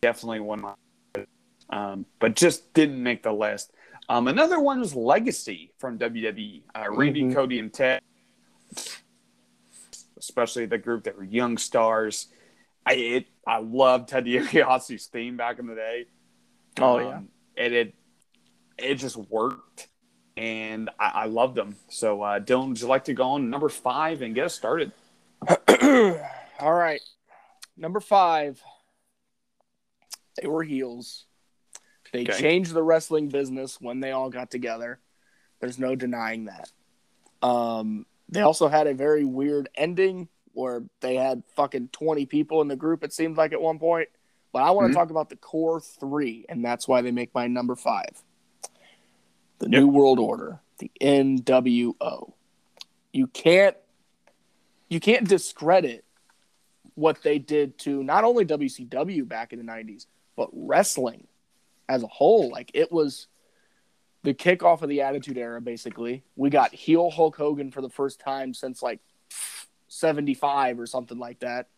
definitely one of my, um, but just didn't make the list. Um, another one was Legacy from WWE. Uh, Randy, Mhm. Cody, and Ted, especially the group that were young stars. I it, I love Ted DiBiase's theme back in the day. Oh, yeah. Um, and it it just worked, and I, I loved them. So, uh, Dylan, would you like to go on number five and get us started? All right. Number five. They were heels. They Okay. changed the wrestling business when they all got together. There's no denying that. Um, they also had a very weird ending where they had fucking 20 people in the group, it seemed like at one point. But I want to Mhm. talk about the core three, and that's why they make my number five. The Yep. New World Order, the NWO. You can't you can't discredit what they did to not only WCW back in the 90s, but wrestling as a whole. Like it was the kickoff of the Attitude Era, basically. We got heel Hulk Hogan for the first time since like 75 or something like that.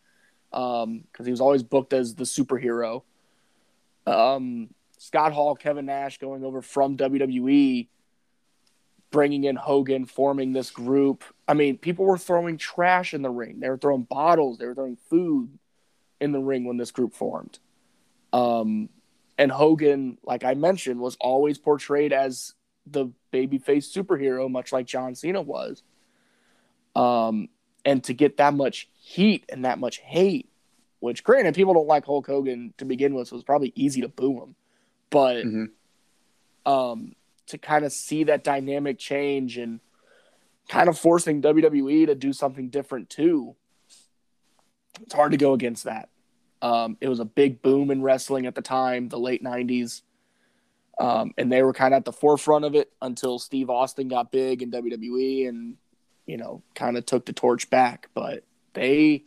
Because um, he was always booked as the superhero. Um, Scott Hall, Kevin Nash going over from WWE, bringing in Hogan, forming this group. I mean, people were throwing trash in the ring. They were throwing bottles. They were throwing food in the ring when this group formed. Um, and Hogan, like I mentioned, was always portrayed as the babyface superhero, much like John Cena was. Um, and to get that much heat and that much hate, which granted people don't like Hulk Hogan to begin with, so it's probably easy to boo him. But mm-hmm. um, to kind of see that dynamic change and kind of forcing WWE to do something different too, it's hard to go against that. Um, it was a big boom in wrestling at the time, the late 90s. Um, and they were kind of at the forefront of it until Steve Austin got big in WWE and, you know, kind of took the torch back. But they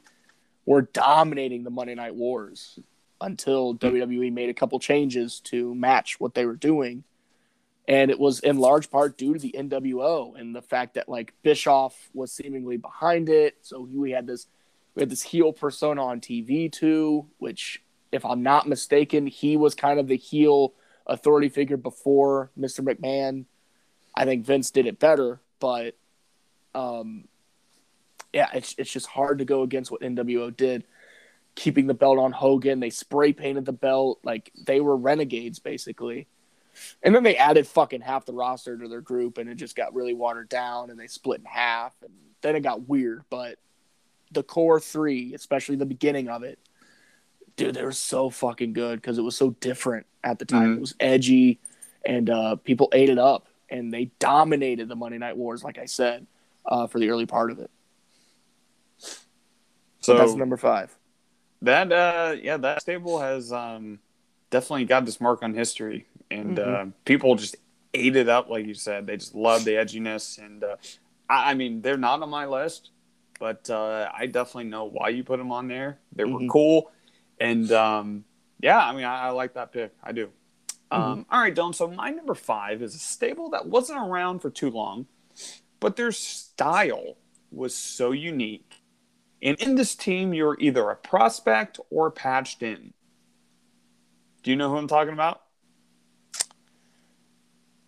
were dominating the Monday Night Wars until WWE made a couple changes to match what they were doing. And it was in large part due to the NWO and the fact that, like, Bischoff was seemingly behind it. So we had this we had this heel persona on TV too, which, if I'm not mistaken, he was kind of the heel authority figure before Mr. McMahon. I think Vince did it better, but um, yeah, it's it's just hard to go against what NWO did. Keeping the belt on Hogan, they spray painted the belt like they were renegades basically. And then they added fucking half the roster to their group and it just got really watered down and they split in half and then it got weird, but the core three, especially the beginning of it, dude, they were so fucking good because it was so different at the time. Mm-hmm. It was edgy, and uh, people ate it up, and they dominated the Monday Night Wars, like I said, uh, for the early part of it. So that's number five. That uh, yeah, that stable has um, definitely got this mark on history, and mm-hmm. uh, people just ate it up, like you said. They just love the edginess, and uh, I, I mean, they're not on my list but uh, I definitely know why you put them on there. They were mm-hmm. cool, and um, yeah, I mean, I, I, like that pick. I do. Mm-hmm. Um, all right, Dylan. So my number five is a stable that wasn't around for too long, but their style was so unique. And in this team, you're either a prospect or patched in. Do you know who I'm talking about?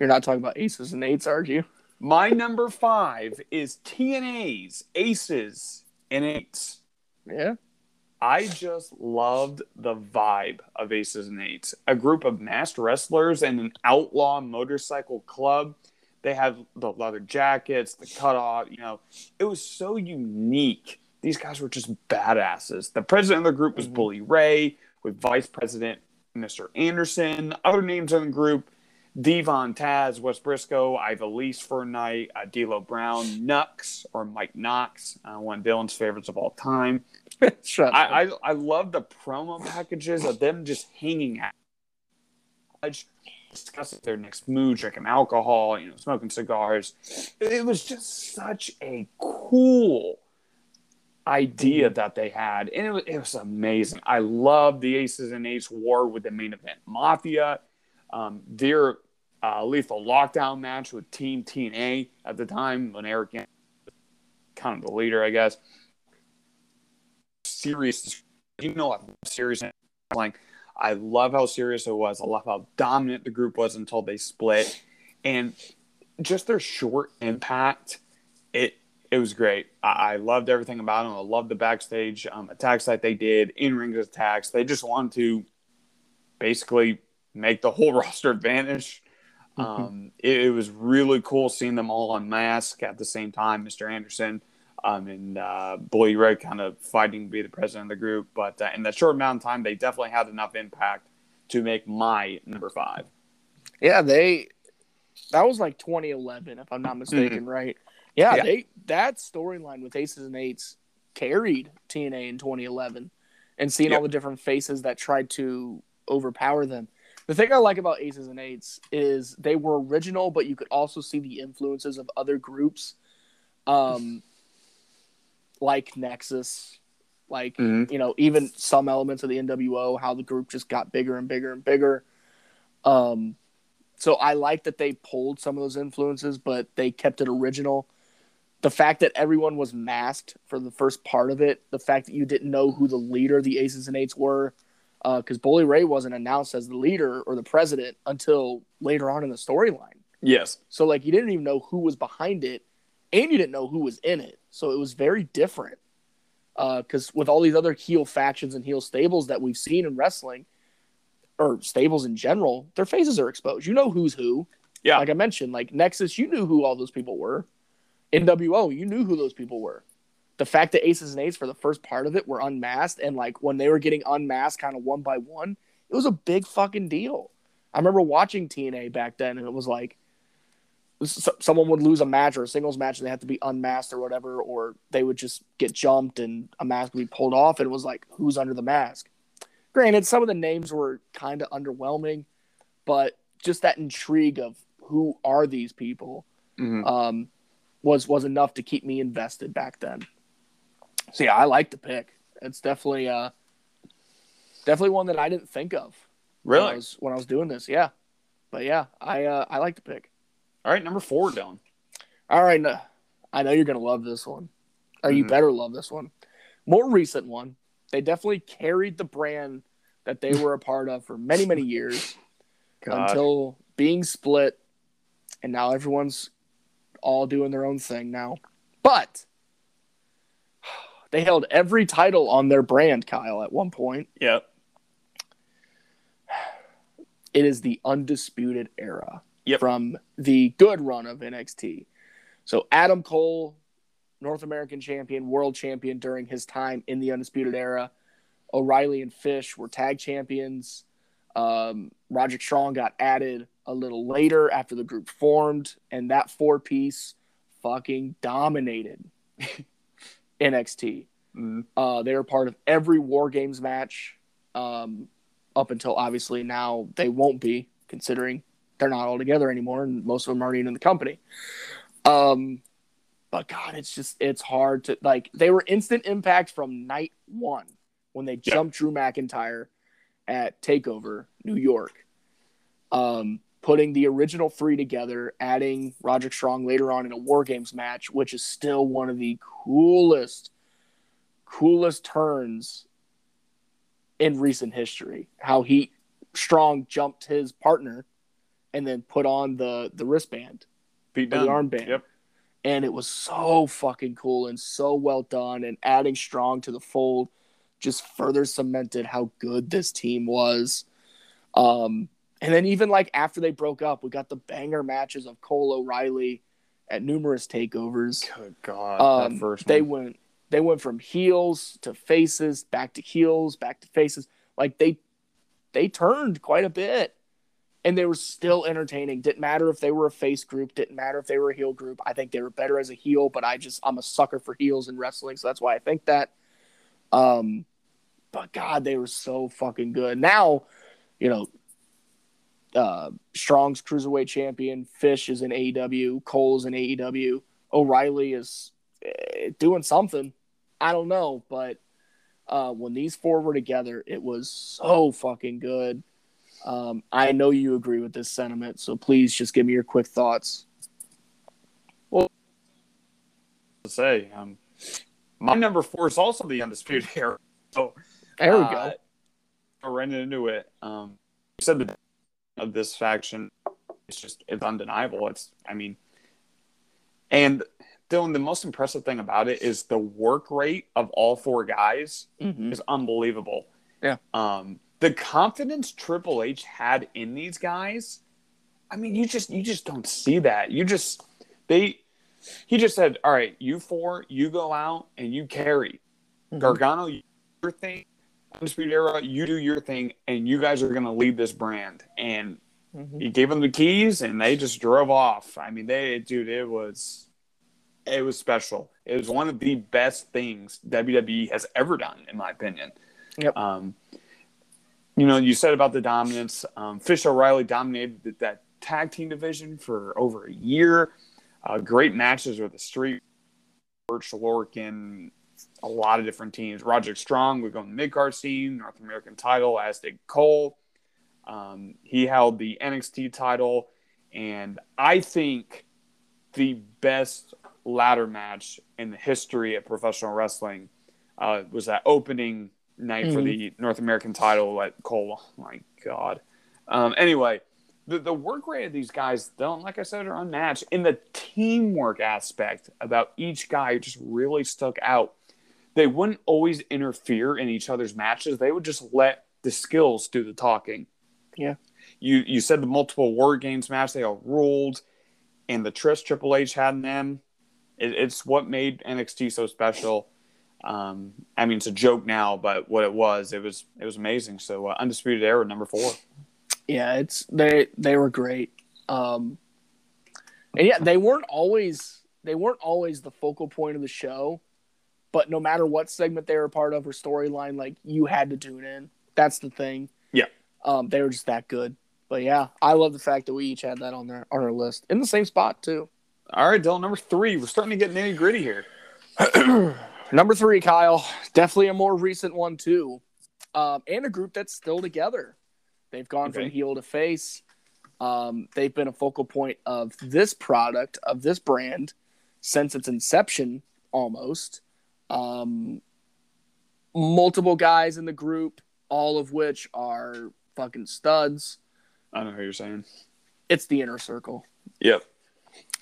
You're not talking about aces and eights, are you? My number five is TNA's Aces and Eights. Yeah. I just loved the vibe of Aces and Eights. A group of masked wrestlers and an outlaw motorcycle club. They have the leather jackets, the cutoff, you know. It was so unique. These guys were just badasses. The president of the group was mm-hmm. Bully Ray, with vice president Mr. Anderson. Other names in the group Devon, Taz, Wes Briscoe, Ivelisse for a night, uh, D'Lo Brown, Knux or Mike Knox, uh, one of Dylan's favorites of all time. I, I, I love the promo packages of them just hanging out, discussing their next move, drinking alcohol, you know, smoking cigars. It was just such a cool idea mm-hmm. that they had, and it was, it was amazing. I love the Aces and Ace war with the main event Mafia um, their uh, lethal lockdown match with Team TNA at the time when Eric kind of the leader, I guess. Serious, you know, what serious like. I love how serious it was. I love how dominant the group was until they split, and just their short impact. It it was great. I, I loved everything about them. I loved the backstage um, attacks that they did, in ring attacks. They just wanted to basically make the whole roster vanish. Mm-hmm. Um, it, it, was really cool seeing them all on mask at the same time. Mr. Anderson um, and uh, Bully Ray kind of fighting to be the president of the group. But uh, in that short amount of time, they definitely had enough impact to make my number five. Yeah, they that was like 2011, if I'm not mistaken, mm-hmm. right? Yeah, yeah, they that storyline with Aces and Eights carried TNA in 2011, and seeing yep. all the different faces that tried to overpower them. The thing I like about Aces and Eights is they were original, but you could also see the influences of other groups. Um, like Nexus, like Mhm. you know, even some elements of the NWO, how the group just got bigger and bigger and bigger. Um, so I like that they pulled some of those influences, but they kept it original. The fact that everyone was masked for the first part of it, the fact that you didn't know who the leader of the Aces and Eights were, Uh, because Bully Ray wasn't announced as the leader or the president until later on in the storyline. Yes. So like you didn't even know who was behind it, and you didn't know who was in it. So it was very different. Uh, because with all these other heel factions and heel stables that we've seen in wrestling, or stables in general, their faces are exposed. You know who's who. Yeah. Like I mentioned, like Nexus, you knew who all those people were. NWO, you knew who those people were. The fact that Aces and Eights for the first part of it were unmasked, and like when they were getting unmasked, kind of one by one, it was a big fucking deal. I remember watching TNA back then, and it was like someone would lose a match or a singles match, and they had to be unmasked or whatever, or they would just get jumped and a mask would be pulled off, and it was like, who's under the mask? Granted, some of the names were kind of underwhelming, but just that intrigue of who are these people Mhm. um, was was enough to keep me invested back then. So yeah, I like the pick. It's definitely uh definitely one that I didn't think of when I Really? was, when I was doing this. Yeah, but yeah, I uh, I like the pick. All right, number four, Dylan. All right, no, I know you're gonna love this one, or you Mhm. better love this one. More recent one. They definitely carried the brand that they were a part of for many many years God. until being split, and now everyone's all doing their own thing now. But they held every title on their brand, Kyle, at one point. Yep. It is the undisputed era Yep. from the good run of NXT. So Adam Cole, North American champion, world champion during his time in the undisputed era. O'Reilly and Fish were tag champions. Um, Roderick Strong got added a little later after the group formed, and that four piece fucking dominated NXT. Mhm. Uh, they were part of every War Games match um, up until obviously now they won't be, considering they're not all together anymore, and most of them aren't even in the company. Um, but God, it's just it's hard to like. They were instant impact from night one when they Yeah. jumped Drew McIntyre at Takeover New York. Um, putting the original three together, adding Roderick Strong later on in a War Games match, which is still one of the coolest, coolest turns in recent history. How he Strong jumped his partner and then put on the the wristband the armband. Yep. And it was so fucking cool and so well done. And adding Strong to the fold just further cemented how good this team was. Um, and then even like after they broke up, we got the banger matches of Cole O'Reilly at numerous takeovers. Good God. Um, that first they one. went they went from heels to faces, back to heels, back to faces. Like they they turned quite a bit. And they were still entertaining. Didn't matter if they were a face group, didn't matter if they were a heel group. I think they were better as a heel, but I just I'm a sucker for heels in wrestling, so that's why I think that. Um but God, they were so fucking good. Now, you know, uh, Strong's cruiserweight champion, Fish is in AEW, Cole's in AEW, O'Reilly is eh, doing something. I don't know, but uh, when these four were together, it was so fucking good. Um, I know you agree with this sentiment, so please just give me your quick thoughts. Well, to say. Um, my number four is also the undisputed era. So There we uh, go. We're right into it. Um, you said the of this faction, it's just it's undeniable. It's I mean, and Dylan, the most impressive thing about it is the work rate of all four guys Mhm. is unbelievable. Yeah. Um, the confidence Triple H had in these guys, I mean, you just you just don't see that. You just they he just said, All right, you four, you go out and you carry. Mhm. Gargano, your thing. Undisputed Era, you do your thing, and you guys are gonna lead this brand. And Mhm. he gave them the keys and they just drove off. I mean, they dude, it was it was special. It was one of the best things WWE has ever done, in my opinion. Yep. Um, you know, you said about the dominance. Um, Fish O'Reilly dominated th- that tag team division for over a year. Uh, great matches with the Street, Burch Lorcan, a lot of different teams. Roger Strong would go in the mid card scene, North American title, as did Cole. Um, he held the NXT title, and I think the best ladder match in the history of professional wrestling uh, was that opening night mm-hmm. for the North American title at Cole. Oh my God. Um, anyway, the, the work rate of these guys don't, like I said, are unmatched. In the teamwork aspect about each guy just really stuck out. They wouldn't always interfere in each other's matches. They would just let the skills do the talking. Yeah. You you said the multiple war games match they all ruled, and the trust Triple H had in them. It, it's what made NXT so special. Um, I mean, it's a joke now, but what it was, it was it was amazing. So uh, undisputed era number four. Yeah, it's they they were great. Um, and yeah, they weren't always they weren't always the focal point of the show, but no matter what segment they were part of or storyline, like you had to tune in. That's the thing. Yeah. Um, they were just that good. But yeah, I love the fact that we each had that on there on our list in the same spot too. All right, Dylan, number three. We're starting to get nitty gritty here. number three, Kyle, definitely a more recent one too, um, and a group that's still together. They've gone okay. from heel to face. Um, they've been a focal point of this product of this brand since its inception, almost. Um, multiple guys in the group, all of which are fucking studs. I know who you're saying. It's the inner circle. Yep.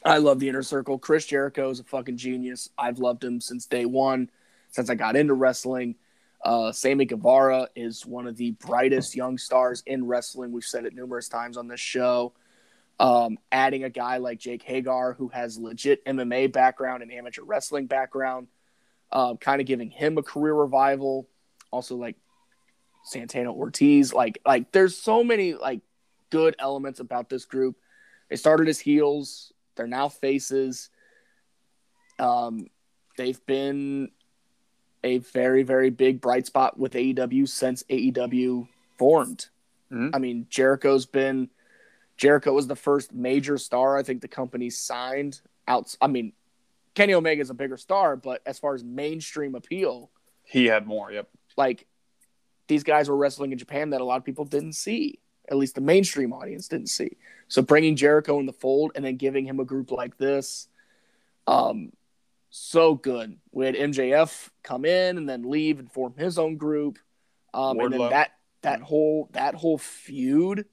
I love the inner circle. Chris Jericho is a fucking genius. I've loved him since day one, since I got into wrestling. Uh, Sammy Guevara is one of the brightest young stars in wrestling. We've said it numerous times on this show. Um, adding a guy like Jake Hager, who has legit MMA background and amateur wrestling background, uh, kind of giving him a career revival. Also, like Santana Ortiz, like like there's so many like good elements about this group. They started as heels. They're now faces. Um, they've been a very, very big bright spot with AEW since AEW formed. Mm-hmm. I mean, Jericho's been Jericho was the first major star I think the company signed out. I mean, Kenny Omega is a bigger star, but as far as mainstream appeal, he had more. Yep. Like these guys were wrestling in Japan that a lot of people didn't see at least the mainstream audience didn't see. So bringing Jericho in the fold and then giving him a group like this, um, so good. We had MJF come in and then leave and form his own group, um, and then that that whole that whole feud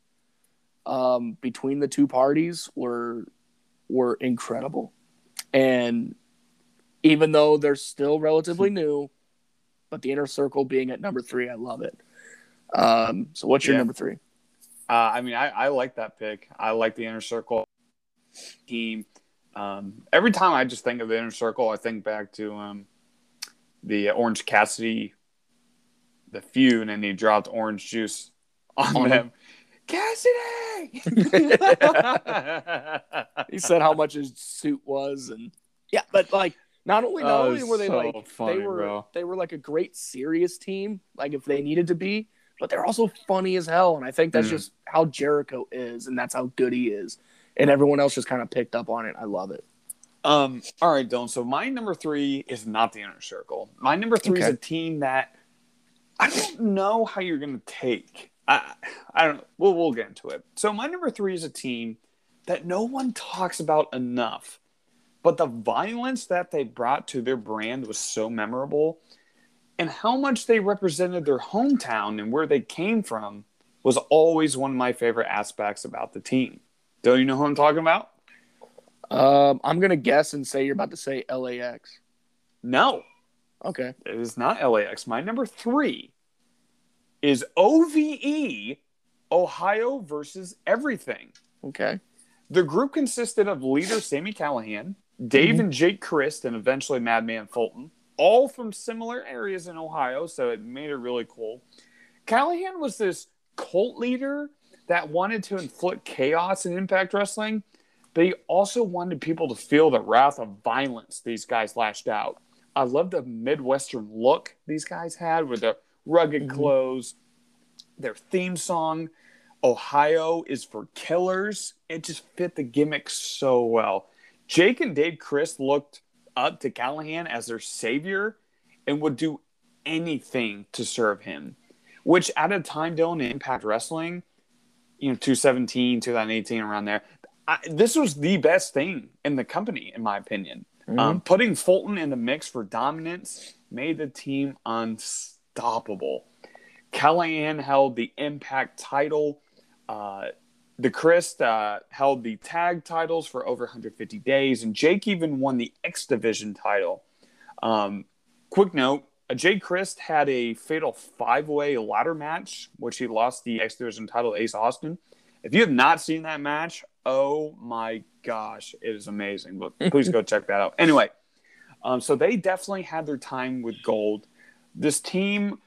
um, between the two parties were were incredible. And even though they're still relatively new, but the inner circle being at number three, I love it. Um, so what's your yeah. number three? Uh, I mean, I, I like that pick. I like the inner circle team. Um, every time I just think of the inner circle, I think back to um, the Orange Cassidy, the feud, and he dropped orange juice on, on him. Cassidy. he said how much his suit was, and yeah, but like not only not oh, only were they so like funny, they were bro. they were like a great serious team, like if they needed to be, but they're also funny as hell. And I think that's mm. just how Jericho is, and that's how good he is. And everyone else just kind of picked up on it. I love it. Um, all right, Dylan. So my number three is not the inner circle. My number three okay. is a team that I don't know how you're gonna take. I I don't We'll we'll get into it. So my number three is a team that no one talks about enough. But the violence that they brought to their brand was so memorable and how much they represented their hometown and where they came from was always one of my favorite aspects about the team. Don't you know who I'm talking about? Um, I'm gonna guess and say you're about to say LAX. No. Okay. It is not LAX. My number three is OVE Ohio versus everything. Okay. The group consisted of leader Sami Callihan, Dave mm-hmm. and Jake Crist, and eventually Madman Fulton all from similar areas in Ohio, so it made it really cool. Callihan was this cult leader that wanted to inflict chaos in Impact Wrestling, but he also wanted people to feel the wrath of violence these guys lashed out. I love the Midwestern look these guys had with the rugged mm-hmm. clothes, their theme song. Ohio is for killers. It just fit the gimmick so well. Jake and Dave Crist looked up to Callihan as their savior. and would do anything to serve him. Which at a time, Dylan, in Impact Wrestling, you know, 2017, 2018, around there, I, this was the best thing in the company, in my opinion. Mm-hmm. Um, putting Fulton in the mix for dominance made the team unstoppable. Callihan held the Impact title. Uh, the Crist uh, held the tag titles for over 150 days, and Jake even won the X Division title. Um, quick note uh, Jake Crist had a fatal five way ladder match, which he lost the X Division title to Ace Austin. If you have not seen that match, oh my gosh, it is amazing. But please go check that out. Anyway, um, so they definitely had their time with gold. This team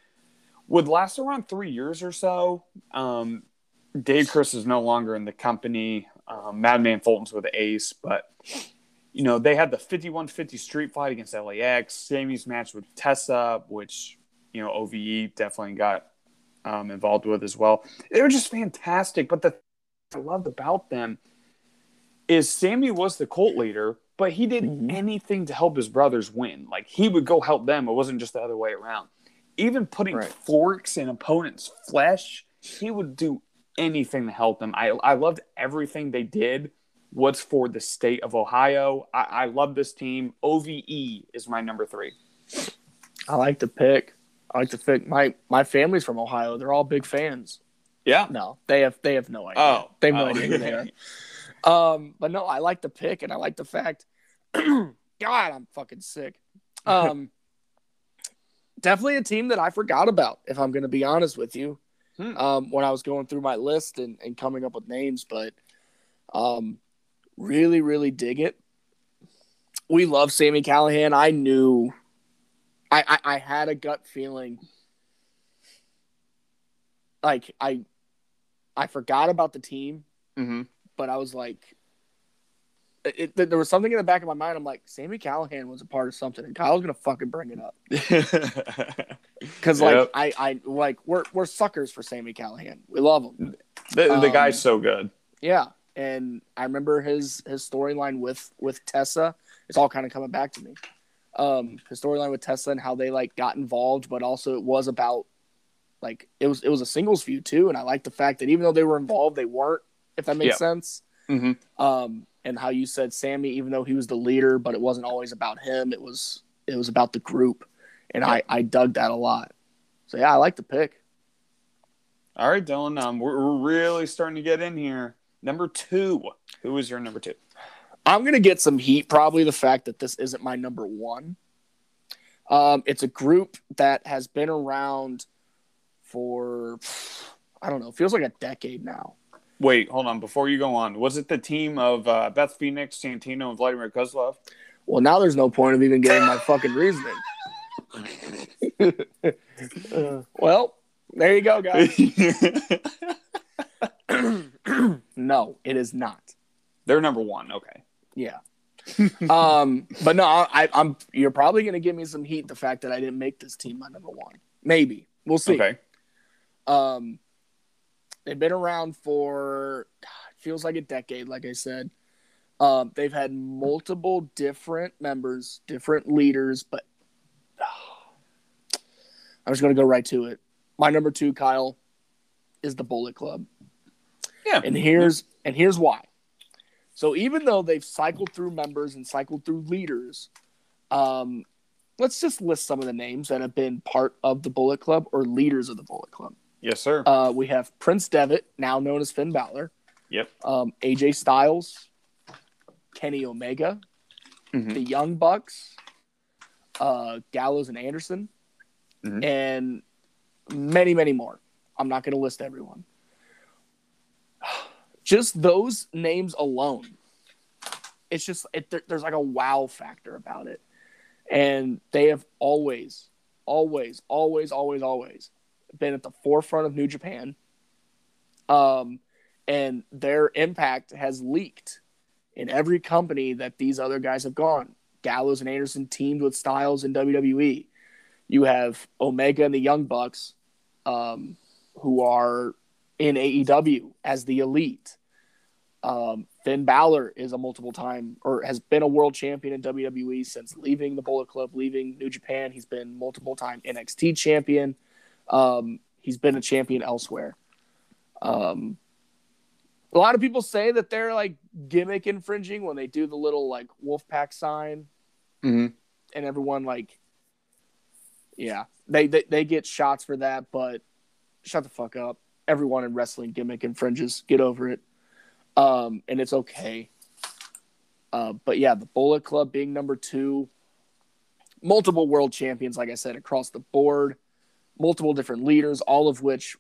would last around three years or so. Um, Dave Crist is no longer in the company. Um, Madman Fulton's with Ace, but you know they had the 51-50 street fight against LAX. Sammy's match with Tessa, which you know OVE definitely got um, involved with as well. They were just fantastic. But the thing I loved about them is Sammy was the cult leader, but he did Mhm. anything to help his brothers win. Like he would go help them. It wasn't just the other way around. Even putting Right. forks in opponents' flesh, he would do anything to help them. I I loved everything they did. What's for the state of Ohio. I, I love this team. OVE is my number three. I like to pick. I like to pick. My my family's from Ohio. They're all big fans. Yeah. No, they have they have no idea. Oh, they have no oh. idea who they are. Um, but no, I like the pick, and I like the fact. God, I'm fucking sick. Um, definitely a team that I forgot about. If I'm going to be honest with you, Hmm. um, when I was going through my list and, and coming up with names, but um, really, really dig it. We love Sami Callihan. I knew, I, I, I had a gut feeling. Like I, I forgot about the team mm-hmm. but I was like, it, there was something in the back of my mind. I'm like, Sami Callihan was a part of something, and Kyle's gonna fucking bring it up because like Yep. I, I like we're we're suckers for Sami Callihan. We love him. the, the Um, guy's so good. Yeah, and I remember his his storyline with with Tessa. It's all kind of coming back to me. Um, his storyline with Tessa and how they like got involved, but also it was about like it was it was a singles feud too, and I like the fact that even though they were involved, they weren't. If that makes Yeah. sense. Mhm. Um, and how you said Sammy, even though he was the leader, but it wasn't always about him. It was it was about the group, and I I dug that a lot. So yeah, I like the pick. All right, Dylan. Um, we're, we're really starting to get in here. Number two. Who is your number two? I'm gonna get some heat. Probably the fact that this isn't my number one. Um, it's a group that has been around for I don't know, feels like a decade now. Wait, hold on. Before you go on, was it the team of uh, Beth Phoenix, Santino, and Vladimir Kozlov? Well, now there's no point of even getting my fucking reasoning. Uh, well, there you go, guys. no, it is not. They're number one. Okay. Yeah. um, but no, I, I'm. You're probably gonna give me some heat the fact that I didn't make this team my number one. Maybe we'll see. Okay. Um, they've been around for feels like a decade. Like I said, um, they've had multiple different members, different leaders, but I'm just gonna go right to it. My number two, Kyle, is the Bullet Club. Yeah. And here's and here's why. So even though they've cycled through members and cycled through leaders, um, let's just list some of the names that have been part of the Bullet Club or leaders of the Bullet Club. Yes, sir. Uh, we have Prince Devitt, now known as Finn Balor. Yep. Um, AJ Styles, Kenny Omega, Mhm. the Young Bucks, uh, Gallows and Anderson, Mhm. and many, many more. I'm not going to list everyone. Just those names alone, it's just it, there, there's like a wow factor about it, and they have always, always, always, always, always been at the forefront of New Japan. Um, and their impact has leaked in every company that these other guys have gone. Gallows and Anderson teamed with Styles in WWE. You have Omega and the Young Bucks, um, who are in AEW as the elite. Um, Finn Balor is a multiple time or has been a world champion in WWE since leaving the Bullet Club, leaving New Japan. He's been multiple time NXT champion. Um, he's been a champion elsewhere. Um, a lot of people say that they're like gimmick infringing when they do the little like Wolfpack sign, Mm-hmm. and everyone like, yeah, they, they they get shots for that, but shut the fuck up. Everyone in wrestling gimmick infringes. Get over it. Um, and it's okay. Uh, but yeah, the Bullet Club being number two, multiple world champions, like I said, across the board, multiple different leaders, all of which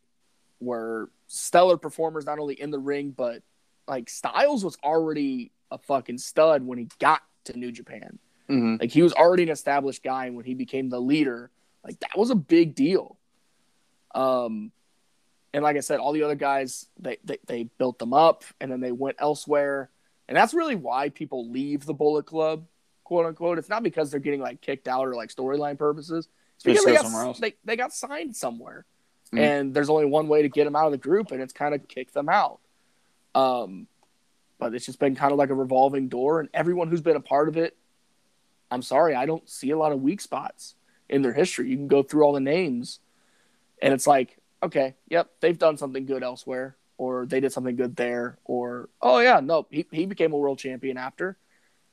were stellar performers, not only in the ring, but like Styles was already a fucking stud when he got to New Japan. Mm-hmm. Like he was already an established guy, and when he became the leader, like that was a big deal. Um, and like I said, all the other guys they, they they built them up, and then they went elsewhere, and that's really why people leave the Bullet Club, quote unquote. It's not because they're getting like kicked out or like storyline purposes. Because they got, they they got signed somewhere, Mhm. and there's only one way to get them out of the group, and it's kind of kick them out. Um, but it's just been kind of like a revolving door, and everyone who's been a part of it, I'm sorry, I don't see a lot of weak spots in their history. You can go through all the names, and it's like, okay, yep, they've done something good elsewhere, or they did something good there, or oh yeah, no, he he became a world champion after.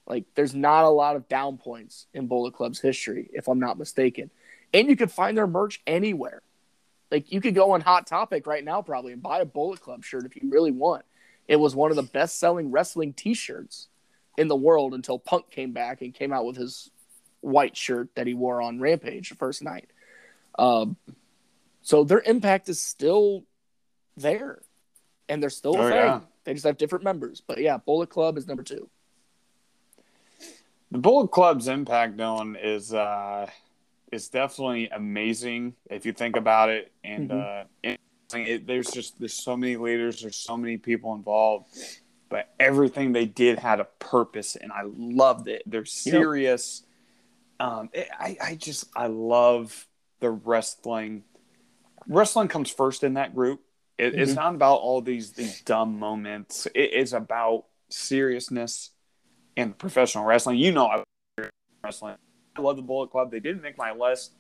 Like, there's not a lot of down points in Bullet Club's history, if I'm not mistaken. And you can find their merch anywhere. Like, you could go on Hot Topic right now, probably, and buy a Bullet Club shirt if you really want. It was one of the best selling wrestling t shirts in the world until Punk came back and came out with his white shirt that he wore on Rampage the first night. Um, so their impact is still there, and they're still a Oh, thing. yeah. They just have different members. But yeah, Bullet Club is number two. The Bullet Club's impact, Dylan, is uh, is definitely amazing if you think about it. And uh, it, it, there's just there's so many leaders, there's so many people involved, but everything they did had a purpose, and I loved it. They're serious. Um, it, I I just I love the wrestling. Wrestling comes first in that group. It, It's Mhm. not about all these these dumb moments. It is about seriousness and professional wrestling. You know, I wrestling. I love the Bullet Club. They didn't make my list.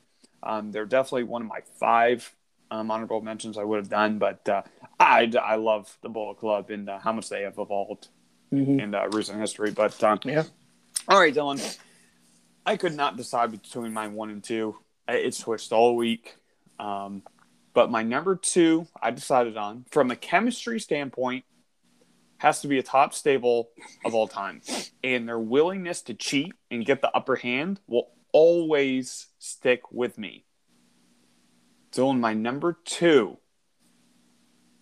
Um, they're definitely one of my five um, honorable mentions I would have done, but uh, I, I love the Bullet Club and uh, how much they have evolved Mm-hmm. in uh, recent history. But um, Yeah. all right, Dylan, I could not decide between my one and two. It switched all week. Um, but my number two, I decided on from a chemistry standpoint, has to be a top stable of all time. And their willingness to cheat and get the upper hand will always stick with me. So, in my number two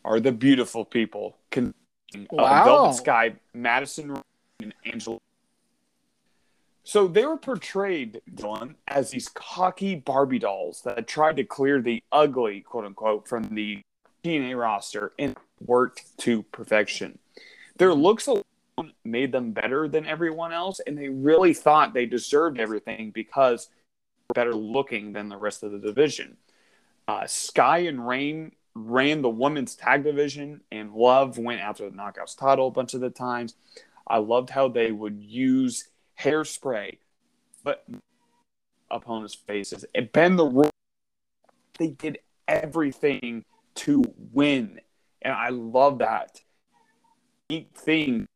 are the beautiful people consisting of uh, Wow. Velvet Sky, Madison, and Angelina. So they were portrayed, Dylan, as these cocky Barbie dolls that tried to clear the ugly, quote unquote, from the TNA roster and worked to perfection. Their looks alone made them better than everyone else, and they really thought they deserved everything because they were better looking than the rest of the division. Uh, Sky and Rayne ran the women's tag division, and Love went after the Knockouts title a bunch of the times. I loved how they would use hairspray, but opponents' faces and bend the rules. They did everything to win, and I love that unique thing,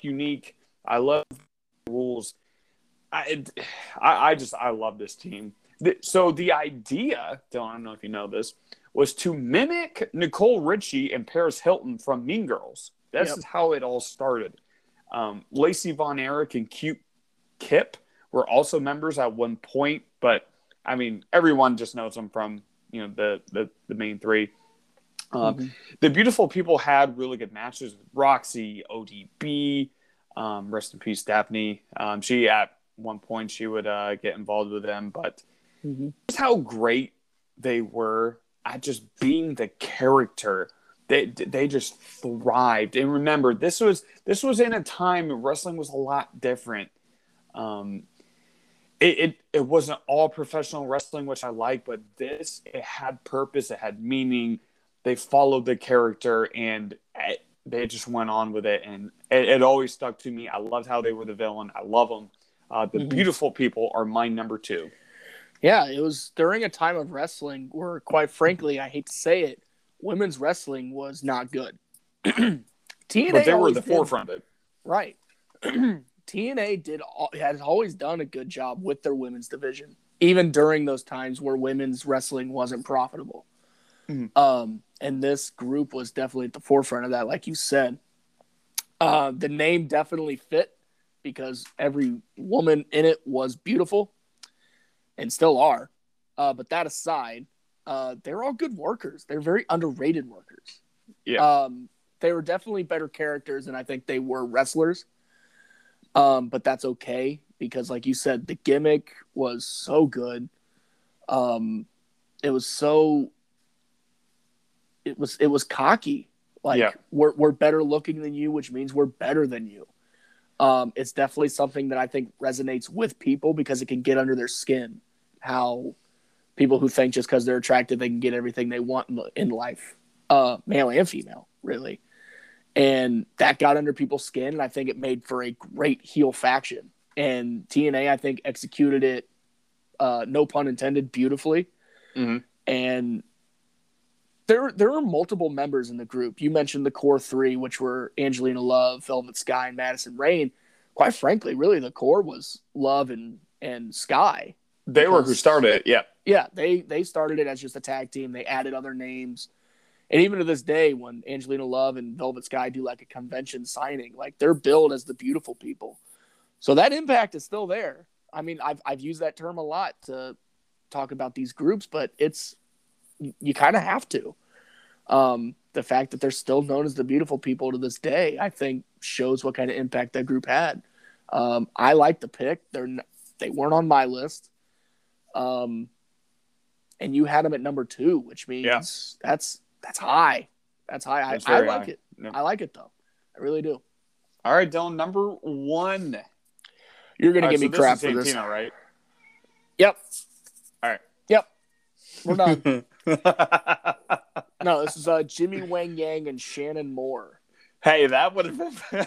unique. I love rules. I, I, I just I love this team. So the idea, Dylan, I don't know if you know this, was to mimic Nicole Richie and Paris Hilton from Mean Girls. This Yep. is how it all started. Um, Lacey Von Erich and Cute Kip were also members at one point, but I mean, everyone just knows them from you know the the, the main three. Um, Mhm. The beautiful people had really good matches with Roxy, ODB, um, rest in peace, Daffney. Um, she at one point she would uh, get involved with them, but Mhm. just how great they were at just being the character. They they just thrived. And remember, this was this was in a time wrestling was a lot different. Um, it, it it wasn't all professional wrestling, which I like, but this it had purpose, it had meaning. They followed the character, and it, they just went on with it, and it, it always stuck to me. I loved how they were the villain. I love them. Uh, the Mhm. beautiful people are my number two. Yeah, it was during a time of wrestling where, quite frankly, I hate to say it, women's wrestling was not good. TNA But they were the did- forefront of it. right? TNA did has always done a good job with their women's division, even during those times where women's wrestling wasn't profitable. Mhm. Um, and this group was definitely at the forefront of that, like you said. Uh, the name definitely fit because every woman in it was beautiful and still are. Uh, but that aside, uh, they're all good workers. They're very underrated workers. Yeah. Um, they were definitely better characters and I think they were wrestlers. Um, but that's okay because, like you said, the gimmick was so good. Um, it was so. It was it was cocky. Like Yeah. we're we're better looking than you, which means we're better than you. Um, it's definitely something that I think resonates with people because it can get under their skin. How people who think just because they're attractive they can get everything they want in, in life, uh, male and female, really. And that got under people's skin, and I think it made for a great heel faction. And TNA, I think, executed it, uh, no pun intended, beautifully. Mhm. And there, there are multiple members in the group. You mentioned the core three, which were Angelina Love, Velvet Sky, and Madison Rayne. Quite frankly, really, the core was Love and and Sky. They were who started it. Yeah. Yeah, they they started it as just a tag team. They added other names, and even to this day, when Angelina Love and Velvet Sky do like a convention signing, like they're billed as the beautiful people. So that impact is still there. I mean, I've I've used that term a lot to talk about these groups, but it's you, you kind of have to. Um, the fact that they're still known as the beautiful people to this day, I think, shows what kind of impact that group had. Um, I like the pick. They're n- they weren't on my list. Um, and you had them at number two, which means Yeah. that's that's high. That's high. I, That's I very like high. it. Yeah. I like it though. I really do. All right, Dylan, number one. You're gonna All right, give me so crap this for is this. Santino, right? Yep. All right. Yep. We're done. no, this is uh, Jimmy Wang Yang and Shannon Moore. hey, that would have been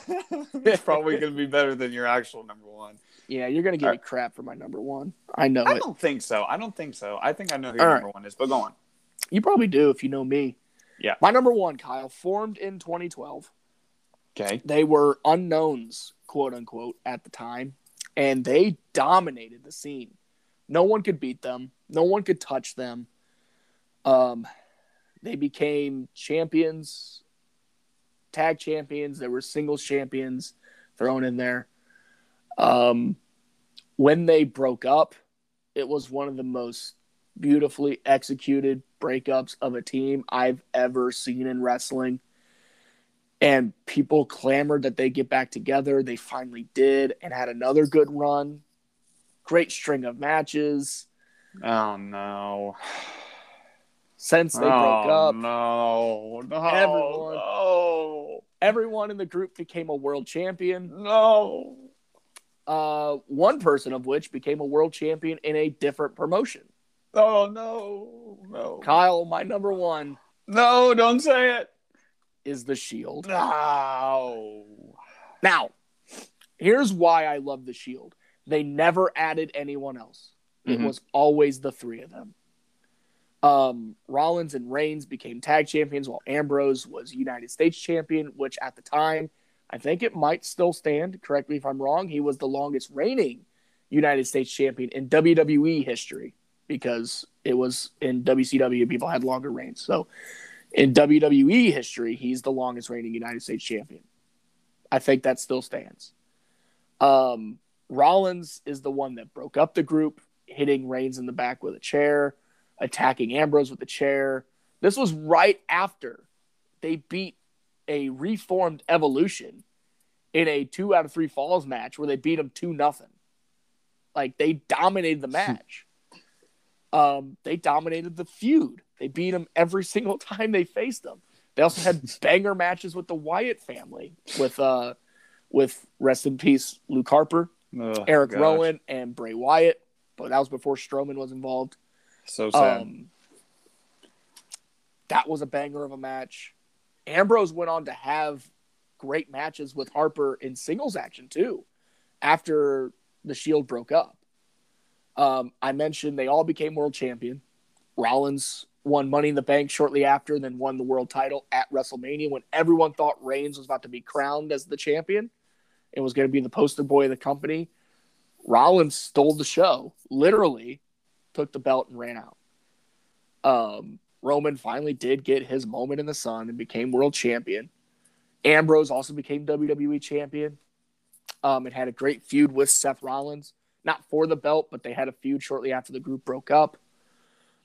it's probably going to be better than your actual number one. Yeah, you're gonna give All me crap for my number one. I know I it. don't think so. I don't think so. I think I know who your All right. number one is, but go on. You probably do if you know me. Yeah. My number one, Kyle, formed in 2012. Okay. They were unknowns, quote unquote, at the time, and they dominated the scene. No one could beat them. No one could touch them. Um, they became champions, tag champions. There were singles champions thrown in there. Um, when they broke up, it was one of the most beautifully executed breakups of a team I've ever seen in wrestling. And people clamored that they get back together. They finally did and had another good run. Great string of matches. Oh no. Since they oh, broke up, No. No. Everyone. No. everyone in the group became a world champion. No. Uh, one person of which became a world champion in a different promotion. Oh no. No. Kyle, my number one No, don't say it. is the Shield. No. Now, here's why I love the Shield. They never added anyone else. It Mhm. was always the three of them. Um, Rollins and Reigns became tag champions while Ambrose was United States champion, which at the time, I think it might still stand. Correct me if I'm wrong. He was the longest reigning United States champion in WWE history because it was in WCW, people had longer reigns. So in WWE history, he's the longest reigning United States champion. I think that still stands. Um, Rollins is the one that broke up the group, hitting Reigns in the back with a chair, attacking Ambrose with the chair. This was right after they beat a reformed Evolution in a two out of three falls match where they beat them two nothing. Like they dominated the match. um, they dominated the feud. They beat them every single time they faced them. They also had banger matches with the Wyatt family, with uh, with rest in peace Luke Harper, Ugh, Eric gosh. Rowan, and Bray Wyatt. But that was before Strowman was involved. So sad. Um, that was a banger of a match. Ambrose went on to have great matches with Harper in singles action too after the Shield broke up. Um, I mentioned they all became world champion. Rollins won Money in the Bank shortly after, then won the world title at WrestleMania when everyone thought Reigns was about to be crowned as the champion and was going to be the poster boy of the company. Rollins stole the show, literally took the belt and ran out. Um, Roman finally did get his moment in the sun and became world champion. Ambrose also became WWE champion um, and had a great feud with Seth Rollins. Not for the belt, but they had a feud shortly after the group broke up,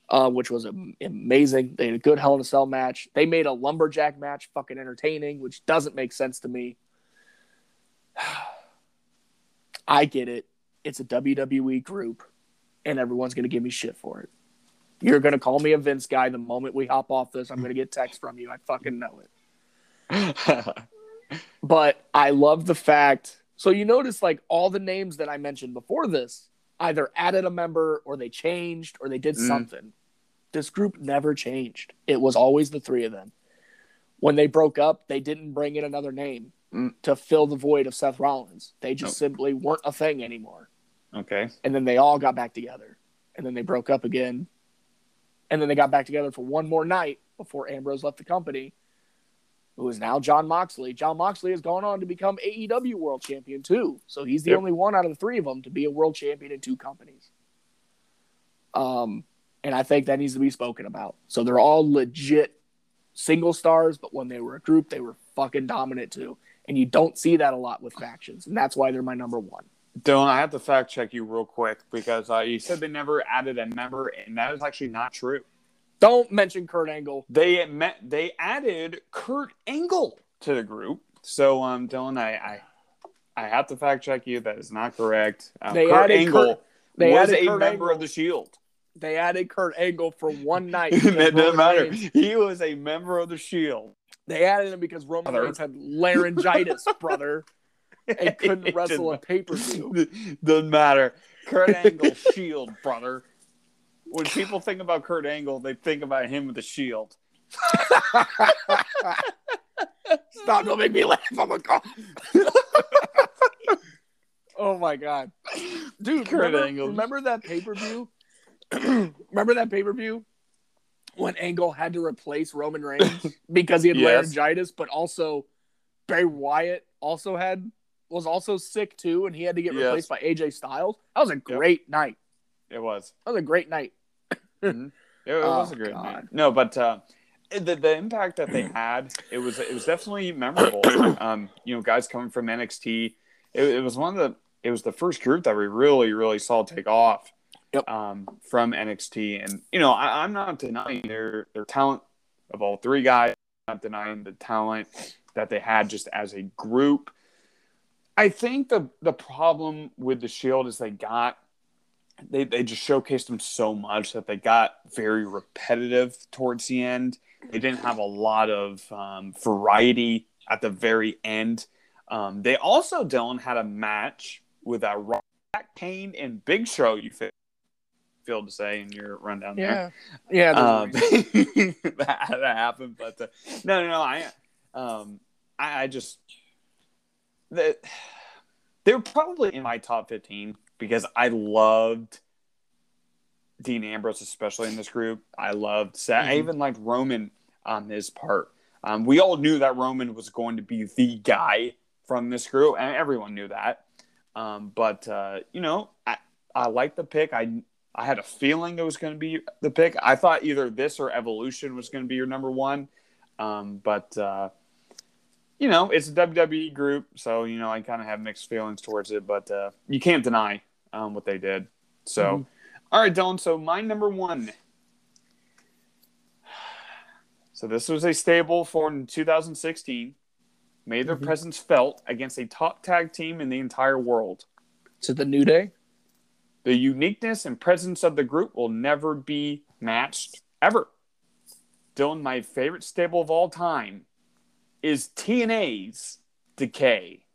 uh, which was amazing. They had a good Hell in a Cell match. They made a lumberjack match fucking entertaining, which doesn't make sense to me. I get it. It's a WWE group, and everyone's going to give me shit for it. You're going to call me a Vince guy the moment we hop off this. I'm going to get text from you. I fucking know it. but I love the fact. So you notice, like, all the names that I mentioned before this either added a member or they changed or they did mm. something. This group never changed. It was always the three of them. When they broke up, they didn't bring in another name mm. to fill the void of Seth Rollins. They just nope. simply weren't a thing anymore. Okay. And then they all got back together. And then they broke up again. And then they got back together for one more night before Ambrose left the company, who is now Jon Moxley. Jon Moxley has gone on to become AEW World Champion too. So he's the yep. only one out of the three of them to be a world champion in two companies. Um, and I think that needs to be spoken about. So they're all legit single stars, but when they were a group, they were fucking dominant too. And you don't see that a lot with factions, and that's why they're my number one. Dylan, I have to fact check you real quick because uh, you said they never added a member, and that is actually not true. Don't mention Kurt Angle. They met, they added Kurt Angle to the group. So, um, Dylan, I, I, I have to fact check you. That is not correct. Um, they Kurt Angle Kurt, was a Kurt member Angle. of the Shield. They added Kurt Angle for one night. it doesn't matter. Reigns. He was a member of the Shield. They added him because Roman Reigns had laryngitis, brother and couldn't wrestle a pay per view. Doesn't matter. Kurt Angle shield, brother. When people think about Kurt Angle, they think about him with the shield. Stop! Don't make me laugh. I'm a god. oh my god, dude! Kurt remember, Angle. Remember that pay per view? remember that pay per view when Angle had to replace Roman Reigns because he had yes. laryngitis, but also Bray Wyatt also had was also sick too, and he had to get yes. replaced by AJ Styles. That was a great yep. night. It was. That was a great night. mm-hmm. It, it oh, was a great God. night. No, but uh, the the impact that they had, it was it was definitely memorable. um, you know, guys coming from NXT, it, it, was one of the it was the first group that we really really saw take off. Yep. Um, from NXT, and you know, I, I'm not denying their their talent of all three guys. I'm not denying the talent that they had just as a group. I think the the problem with the Shield is they got they they just showcased them so much that they got very repetitive towards the end. They didn't have a lot of um, variety at the very end. Um, they also Dylan had a match with a Rock Kane and Big Show. You feel to say in your rundown yeah. there. Yeah, um, that, that happened, but uh, no, no, no. I, um, I, I just that they're probably in my top 15 because I loved Dean Ambrose, especially in this group. I loved Seth. Mm-hmm. I even liked Roman on his part. Um, we all knew that Roman was going to be the guy from this group, and everyone knew that. Um, but uh, you know, I, I like the pick. I I had a feeling it was going to be the pick. I thought either this or Evolution was going to be your number one. Um, but uh, you know, it's a WWE group, so you know I kind of have mixed feelings towards it, but uh, you can't deny um, what they did. So, mm-hmm. all right, Dylan. So my number one. So this was a stable formed in 2016, made their mm-hmm. presence felt against a top tag team in the entire world. To the New Day. The uniqueness and presence of the group will never be matched ever. Dylan, my favorite stable of all time is TNA's Decay.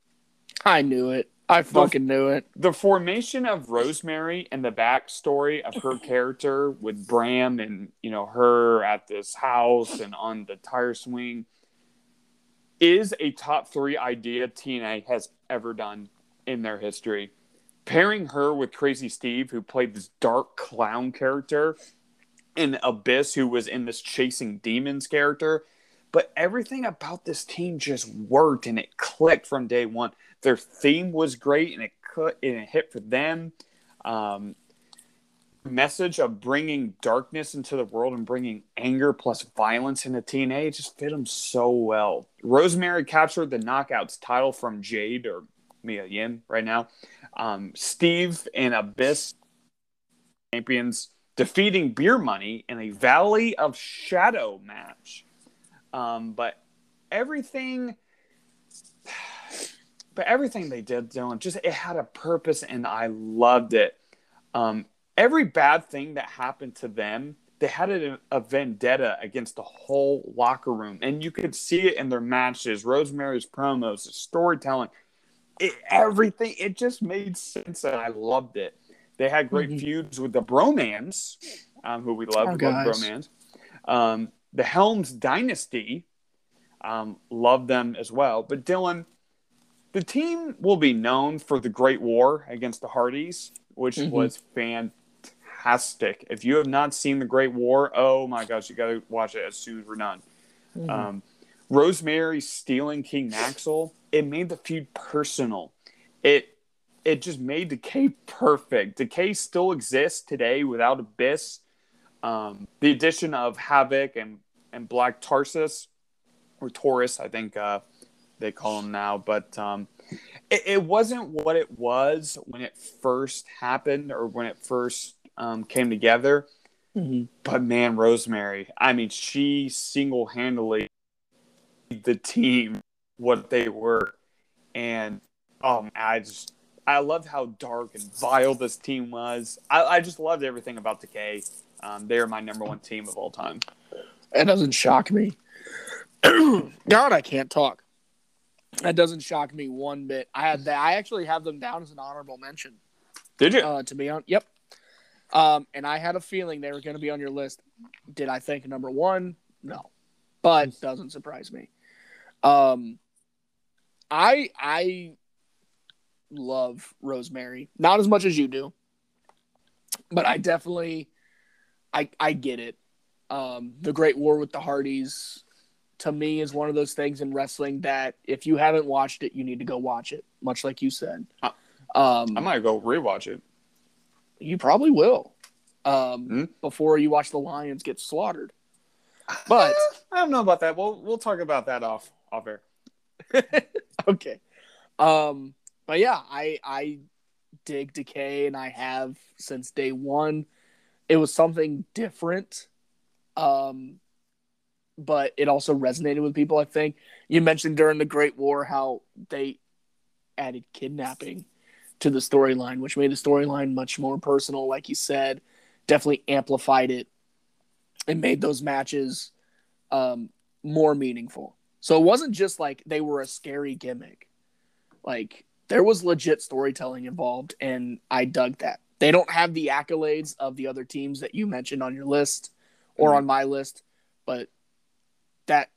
I knew it. I fucking the, knew it. The formation of Rosemary and the backstory of her character with Bram and you know her at this house and on the tire swing, is a top three idea TNA has ever done in their history. Pairing her with Crazy Steve, who played this dark clown character, and Abyss, who was in this chasing demons character. But everything about this team just worked and it clicked from day one. Their theme was great and it cut and it hit for them. Um, message of bringing darkness into the world and bringing anger plus violence into TNA just fit them so well. Rosemary captured the Knockouts title from Jade or Mia Yim right now. Um, Steve and Abyss champions defeating Beer Money in a Valley of Shadow match. Um, but everything, but everything they did, Dylan, just it had a purpose, and I loved it. Um, every bad thing that happened to them, they had a, a, vendetta against the whole locker room, and you could see it in their matches, Rosemary's promos, the storytelling, it, everything. It just made sense, and I loved it. They had great mm-hmm. feuds with the Bromans, um, who we love, oh, love Bromans. Um, the Helms Dynasty, um, love them as well. But Dylan, the team will be known for the Great War against the Hardys, which mm-hmm. was fantastic. If you have not seen The Great War, oh my gosh, you got to watch it as soon as we're done. Mm-hmm. Um, Rosemary stealing King Maxel, it made the feud personal. It it just made Decay perfect. Decay still exists today without Abyss. Um, the addition of Havoc and and Black Tarsus or Taurus, I think uh, they call him now, but um, it, it wasn't what it was when it first happened or when it first um, came together. Mm-hmm. But man, Rosemary, I mean, she single handedly the team what they were, and um, I just I loved how dark and vile this team was. I, I just loved everything about Decay. Um, they are my number one team of all time. That doesn't shock me. God, I can't talk. That doesn't shock me one bit. I had that. I actually have them down as an honorable mention. Did you? Uh, to be on, yep. Um, and I had a feeling they were going to be on your list. Did I think number one? No, but doesn't surprise me. Um, I I love Rosemary, not as much as you do, but I definitely I I get it. Um, the Great War with the Hardys to me is one of those things in wrestling that if you haven't watched it, you need to go watch it. Much like you said. Um, I might go rewatch it. You probably will. Um, mm-hmm. Before you watch the Lions get slaughtered. But I don't know about that. We'll we'll talk about that off off air. okay. Um, but yeah, I I dig Decay and I have since day one. It was something different. Um, but it also resonated with people. I think you mentioned during the Great War how they added kidnapping to the storyline, which made the storyline much more personal. Like you said, definitely amplified it and made those matches um, more meaningful. So it wasn't just like they were a scary gimmick. Like there was legit storytelling involved, and I dug that. They don't have the accolades of the other teams that you mentioned on your list or mm-hmm. on my list, but that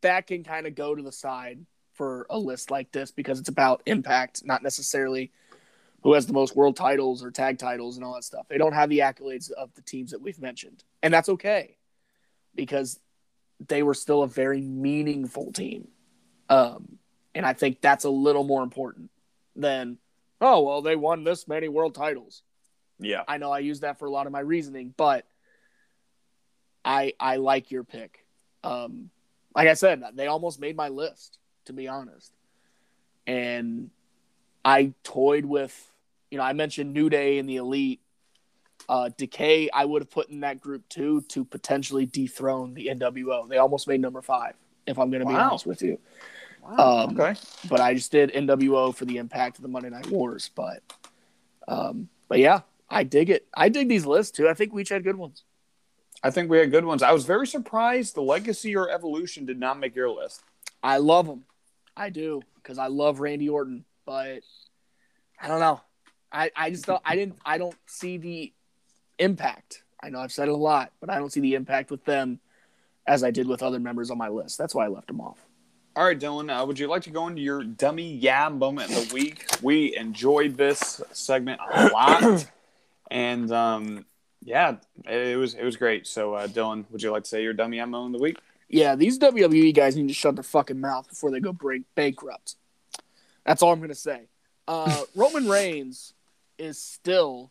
that can kind of go to the side for a list like this because it's about impact, not necessarily who has the most world titles or tag titles and all that stuff. They don't have the accolades of the teams that we've mentioned. And that's okay because they were still a very meaningful team. Um, and I think that's a little more important than, oh, well, they won this many world titles. Yeah. I know I use that for a lot of my reasoning, but I I like your pick. Um, like I said, they almost made my list, to be honest. And I toyed with, you know, I mentioned New Day and the Elite. Uh, Decay, I would have put in that group too to potentially dethrone the NWO. They almost made number five, if I'm going to be honest with you. Wow. Um, okay. But I just did NWO for the impact of the Monday Night Wars. But, um, but yeah, I dig it. I dig these lists too. I think we each had good ones. I think we had good ones. I was very surprised the Legacy or Evolution did not make your list. I love them. I do because I love Randy Orton but I don't know. I, I just don't I didn't I don't see the impact. I know I've said it a lot, but I don't see the impact with them as I did with other members on my list. That's why I left them off. All right, Dylan, uh, would you like to go into your dummy yeah moment of the week? We enjoyed this segment a lot, and um, yeah, it was it was great. So, uh, Dylan, would you like to say your dummy moment of the week? Yeah, these WWE guys need to shut their fucking mouth before they go break bankrupt. That's all I'm gonna say. Uh, Roman Reigns is still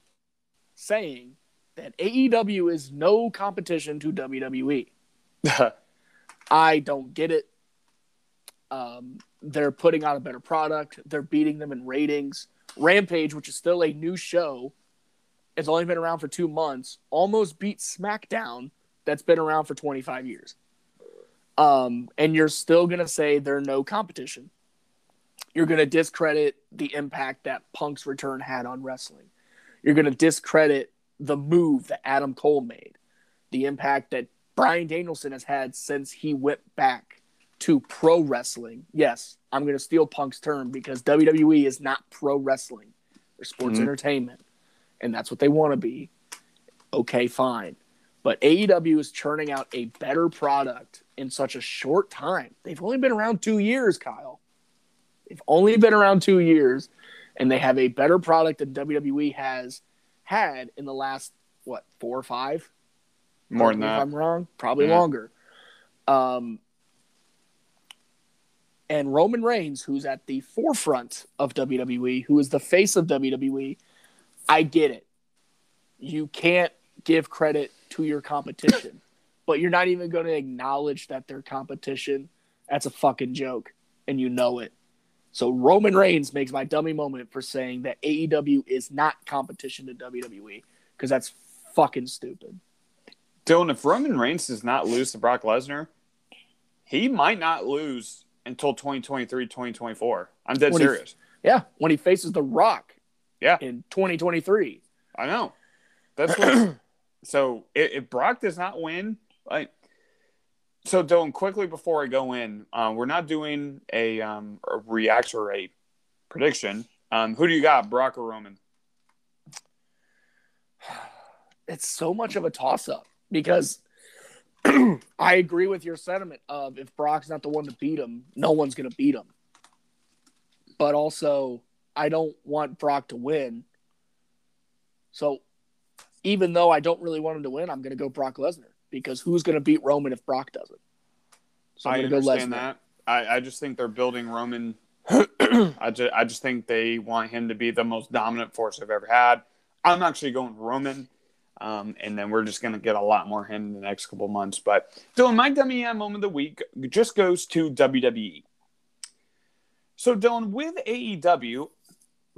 saying that AEW is no competition to WWE. I don't get it. Um, they're putting out a better product. They're beating them in ratings. Rampage, which is still a new show, has only been around for two months, almost beat SmackDown, that's been around for 25 years. Um, and you're still going to say they're no competition. You're going to discredit the impact that Punk's return had on wrestling. You're going to discredit the move that Adam Cole made, the impact that Bryan Danielson has had since he went back to pro wrestling. Yes, I'm going to steal Punk's term because WWE is not pro wrestling. They're sports mm-hmm. entertainment, and that's what they want to be. Okay, fine. But AEW is churning out a better product in such a short time. They've only been around two years, Kyle. They've only been around two years, and they have a better product than WWE has had in the last what four or five. More than that. I'm wrong. Probably yeah. longer. Um, and Roman Reigns, who's at the forefront of WWE, who is the face of WWE, I get it. You can't give credit to your competition, but you're not even going to acknowledge that they're competition. That's a fucking joke, and you know it. So Roman Reigns makes my dummy moment for saying that AEW is not competition to WWE because that's fucking stupid. Dylan, if Roman Reigns does not lose to Brock Lesnar, he might not lose until 2023, 2024. I'm dead when serious. He, yeah, when he faces The Rock. Yeah. In 2023. I know. That's what. so if, if, Brock does not win, like, so Dylan, quickly before I go in, uh, we're not doing a, um, a reaction rate prediction. Um, who do you got, Brock or Roman? It's so much of a toss up because I agree with your sentiment of if Brock's not the one to beat him, no one's going to beat him. But also, I don't want Brock to win. So, even though I don't really want him to win, I'm going to go Brock Lesnar because who's going to beat Roman if Brock doesn't? So I'm I understand go that. I, I just think they're building Roman. I just I just think they want him to be the most dominant force they've ever had. I'm actually going Roman. Um, and then we're just going to get a lot more him in the next couple months. But Dylan, my dummy moment of the week just goes to WWE. So, Dylan, with AEW,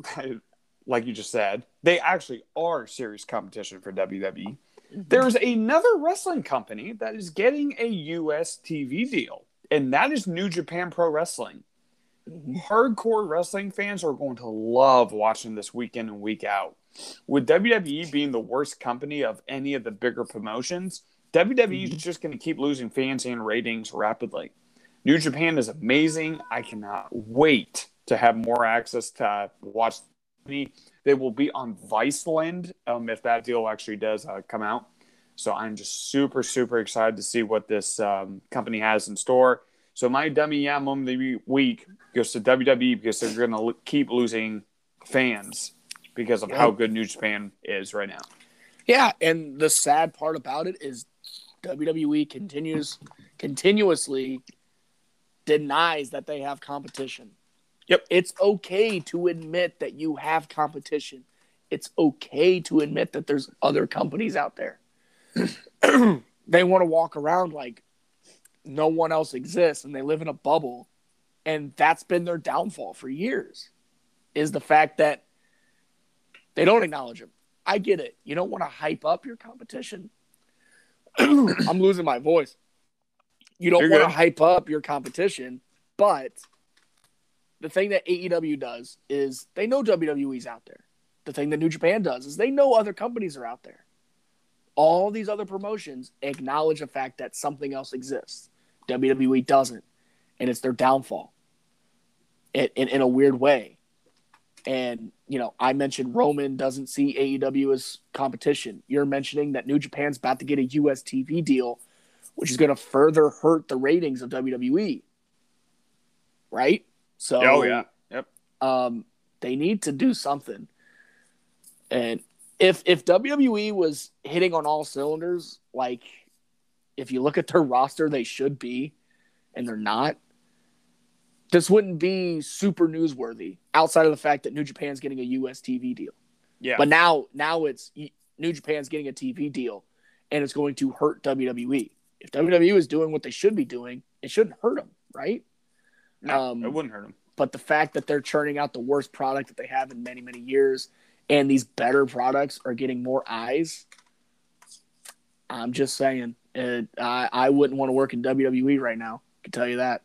like you just said, they actually are serious competition for WWE. Mm-hmm. There's another wrestling company that is getting a US TV deal, and that is New Japan Pro Wrestling. Mm-hmm. Hardcore wrestling fans are going to love watching this week in and week out with WWE being the worst company of any of the bigger promotions, WWE is mm-hmm. just going to keep losing fans and ratings rapidly. New Japan is amazing. I cannot wait to have more access to watch. Me. They will be on Viceland um, if that deal actually does uh, come out. So I'm just super, super excited to see what this um, company has in store. So my dummy yeah moment of the week goes to WWE because they're going to keep losing fans because of yeah. how good New Japan is right now. Yeah, and the sad part about it is WWE continues continuously denies that they have competition. Yep. It's okay to admit that you have competition. It's okay to admit that there's other companies out there. they want to walk around like no one else exists and they live in a bubble. And that's been their downfall for years. Is the fact that they don't acknowledge him. I get it. You don't want to hype up your competition. I'm losing my voice. You don't want to hype up your competition, but the thing that AEW does is they know WWE's out there. The thing that New Japan does is they know other companies are out there. All these other promotions acknowledge the fact that something else exists. WWE doesn't, and it's their downfall. In, in, in a weird way. And, you know, I mentioned Roman doesn't see AEW as competition. You're mentioning that New Japan's about to get a US TV deal, which is going to further hurt the ratings of WWE. right? So oh yeah, yep. um, they need to do something. And if if WWE was hitting on all cylinders, like if you look at their roster, they should be, and they're not. This wouldn't be super newsworthy outside of the fact that New Japan's getting a US TV deal. Yeah, But now now it's New Japan's getting a TV deal, and it's going to hurt WWE. If WWE is doing what they should be doing, it shouldn't hurt them, right? No, um, it wouldn't hurt them. but the fact that they're churning out the worst product that they have in many many years and these better products are getting more eyes i'm just saying it, I, I wouldn't want to work in wwe right now i can tell you that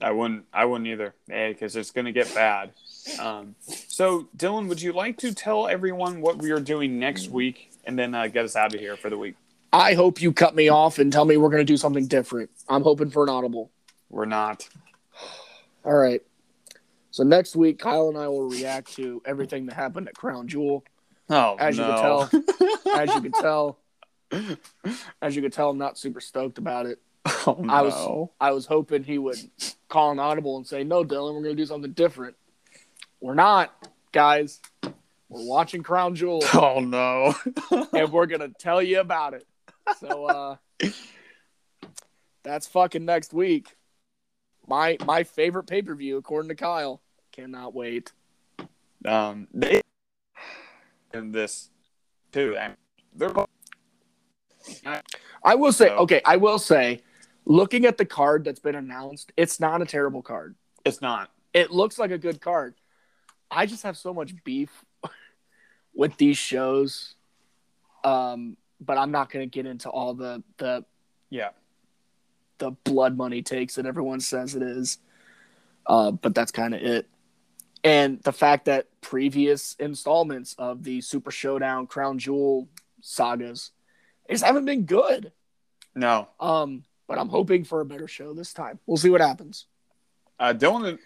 I wouldn't. I wouldn't either, because it's going to get bad. Um, so, Dylan, would you like to tell everyone what we are doing next week, and then uh, get us out of here for the week? i hope you cut me off and tell me we're going to do something different i'm hoping for an audible We're not. All right so next week kyle and i will react to everything that happened at crown jewel Oh as you can tell as you can tell as you can tell i'm not super stoked about it oh no. I was I was hoping he would call an audible and say, "No, Dylan, we're going to do something different." We're not, guys. We're watching Crown Jewel, Oh no. and we're going to tell you about it. So uh, that's fucking next week. My my favorite pay per view, according to Kyle. Cannot wait. um, they and this too. and They're both. I will say, So- okay, I will say, looking at the card that's been announced, it's not a terrible card. It's not. it looks like a good card. I just have so much beef with these shows. Um, but I'm not going to get into all the the Yeah. The blood money takes that everyone says it is. Uh, but that's kind of it. And the fact that previous installments of the Super Showdown Crown Jewel sagas just haven't been good. No. Um, but I'm hoping for a better show this time. We'll see what happens. Uh, Dylan,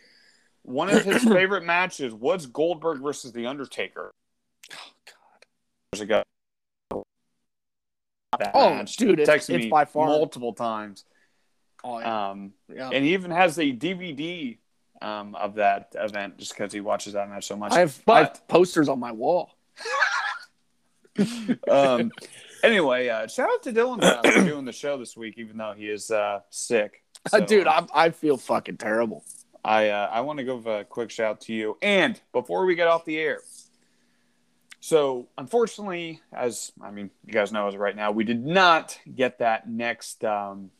one of his favorite matches was Goldberg versus The Undertaker. Oh God. Years ago. That Oh, match. dude, it's, by far. multiple times. Oh, yeah. Um, yeah. and he even has a DVD um, of that event just because he watches that match so much. I have, I have posters on my wall. um, anyway, uh, shout out to Dylan uh, for doing the show this week, even though he is uh, sick. So, Dude, I, I feel fucking terrible. I uh, I want to give a quick shout to you. And before we get off the air, so unfortunately, as I mean, you guys know as of right now, we did not get that next um,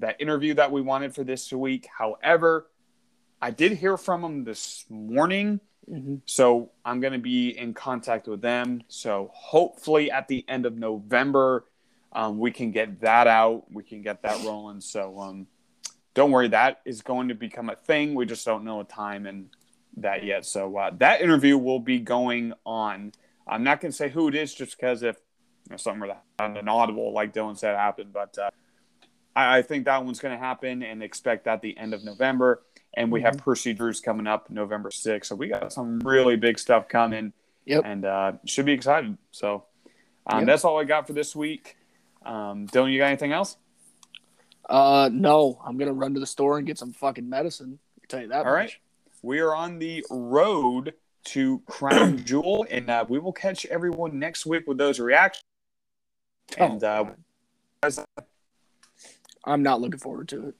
that interview that we wanted for this week. However, I did hear from them this morning. So I'm going to be in contact with them. So hopefully at the end of November, um, we can get that out. We can get that rolling. So um, don't worry, that is going to become a thing. We just don't know a time and that yet. So uh, that interview will be going on. I'm not going to say who it is just because if you know, something were to happen, an audible, like Dylan said, happened. But uh, I, I think that one's going to happen and expect that the end of November. And we have Percy Drews coming up November 6th. So we got some really big stuff coming. Yep. And uh, should be excited. So um, Yep. that's all I got for this week. Um, Dylan, you got anything else? Uh, no, I'm gonna run to the store and get some fucking medicine. I can tell you that. All right. much. We are on the road to Crown Jewel, and uh, we will catch everyone next week with those reactions. Oh, And uh. I'm not looking forward to it.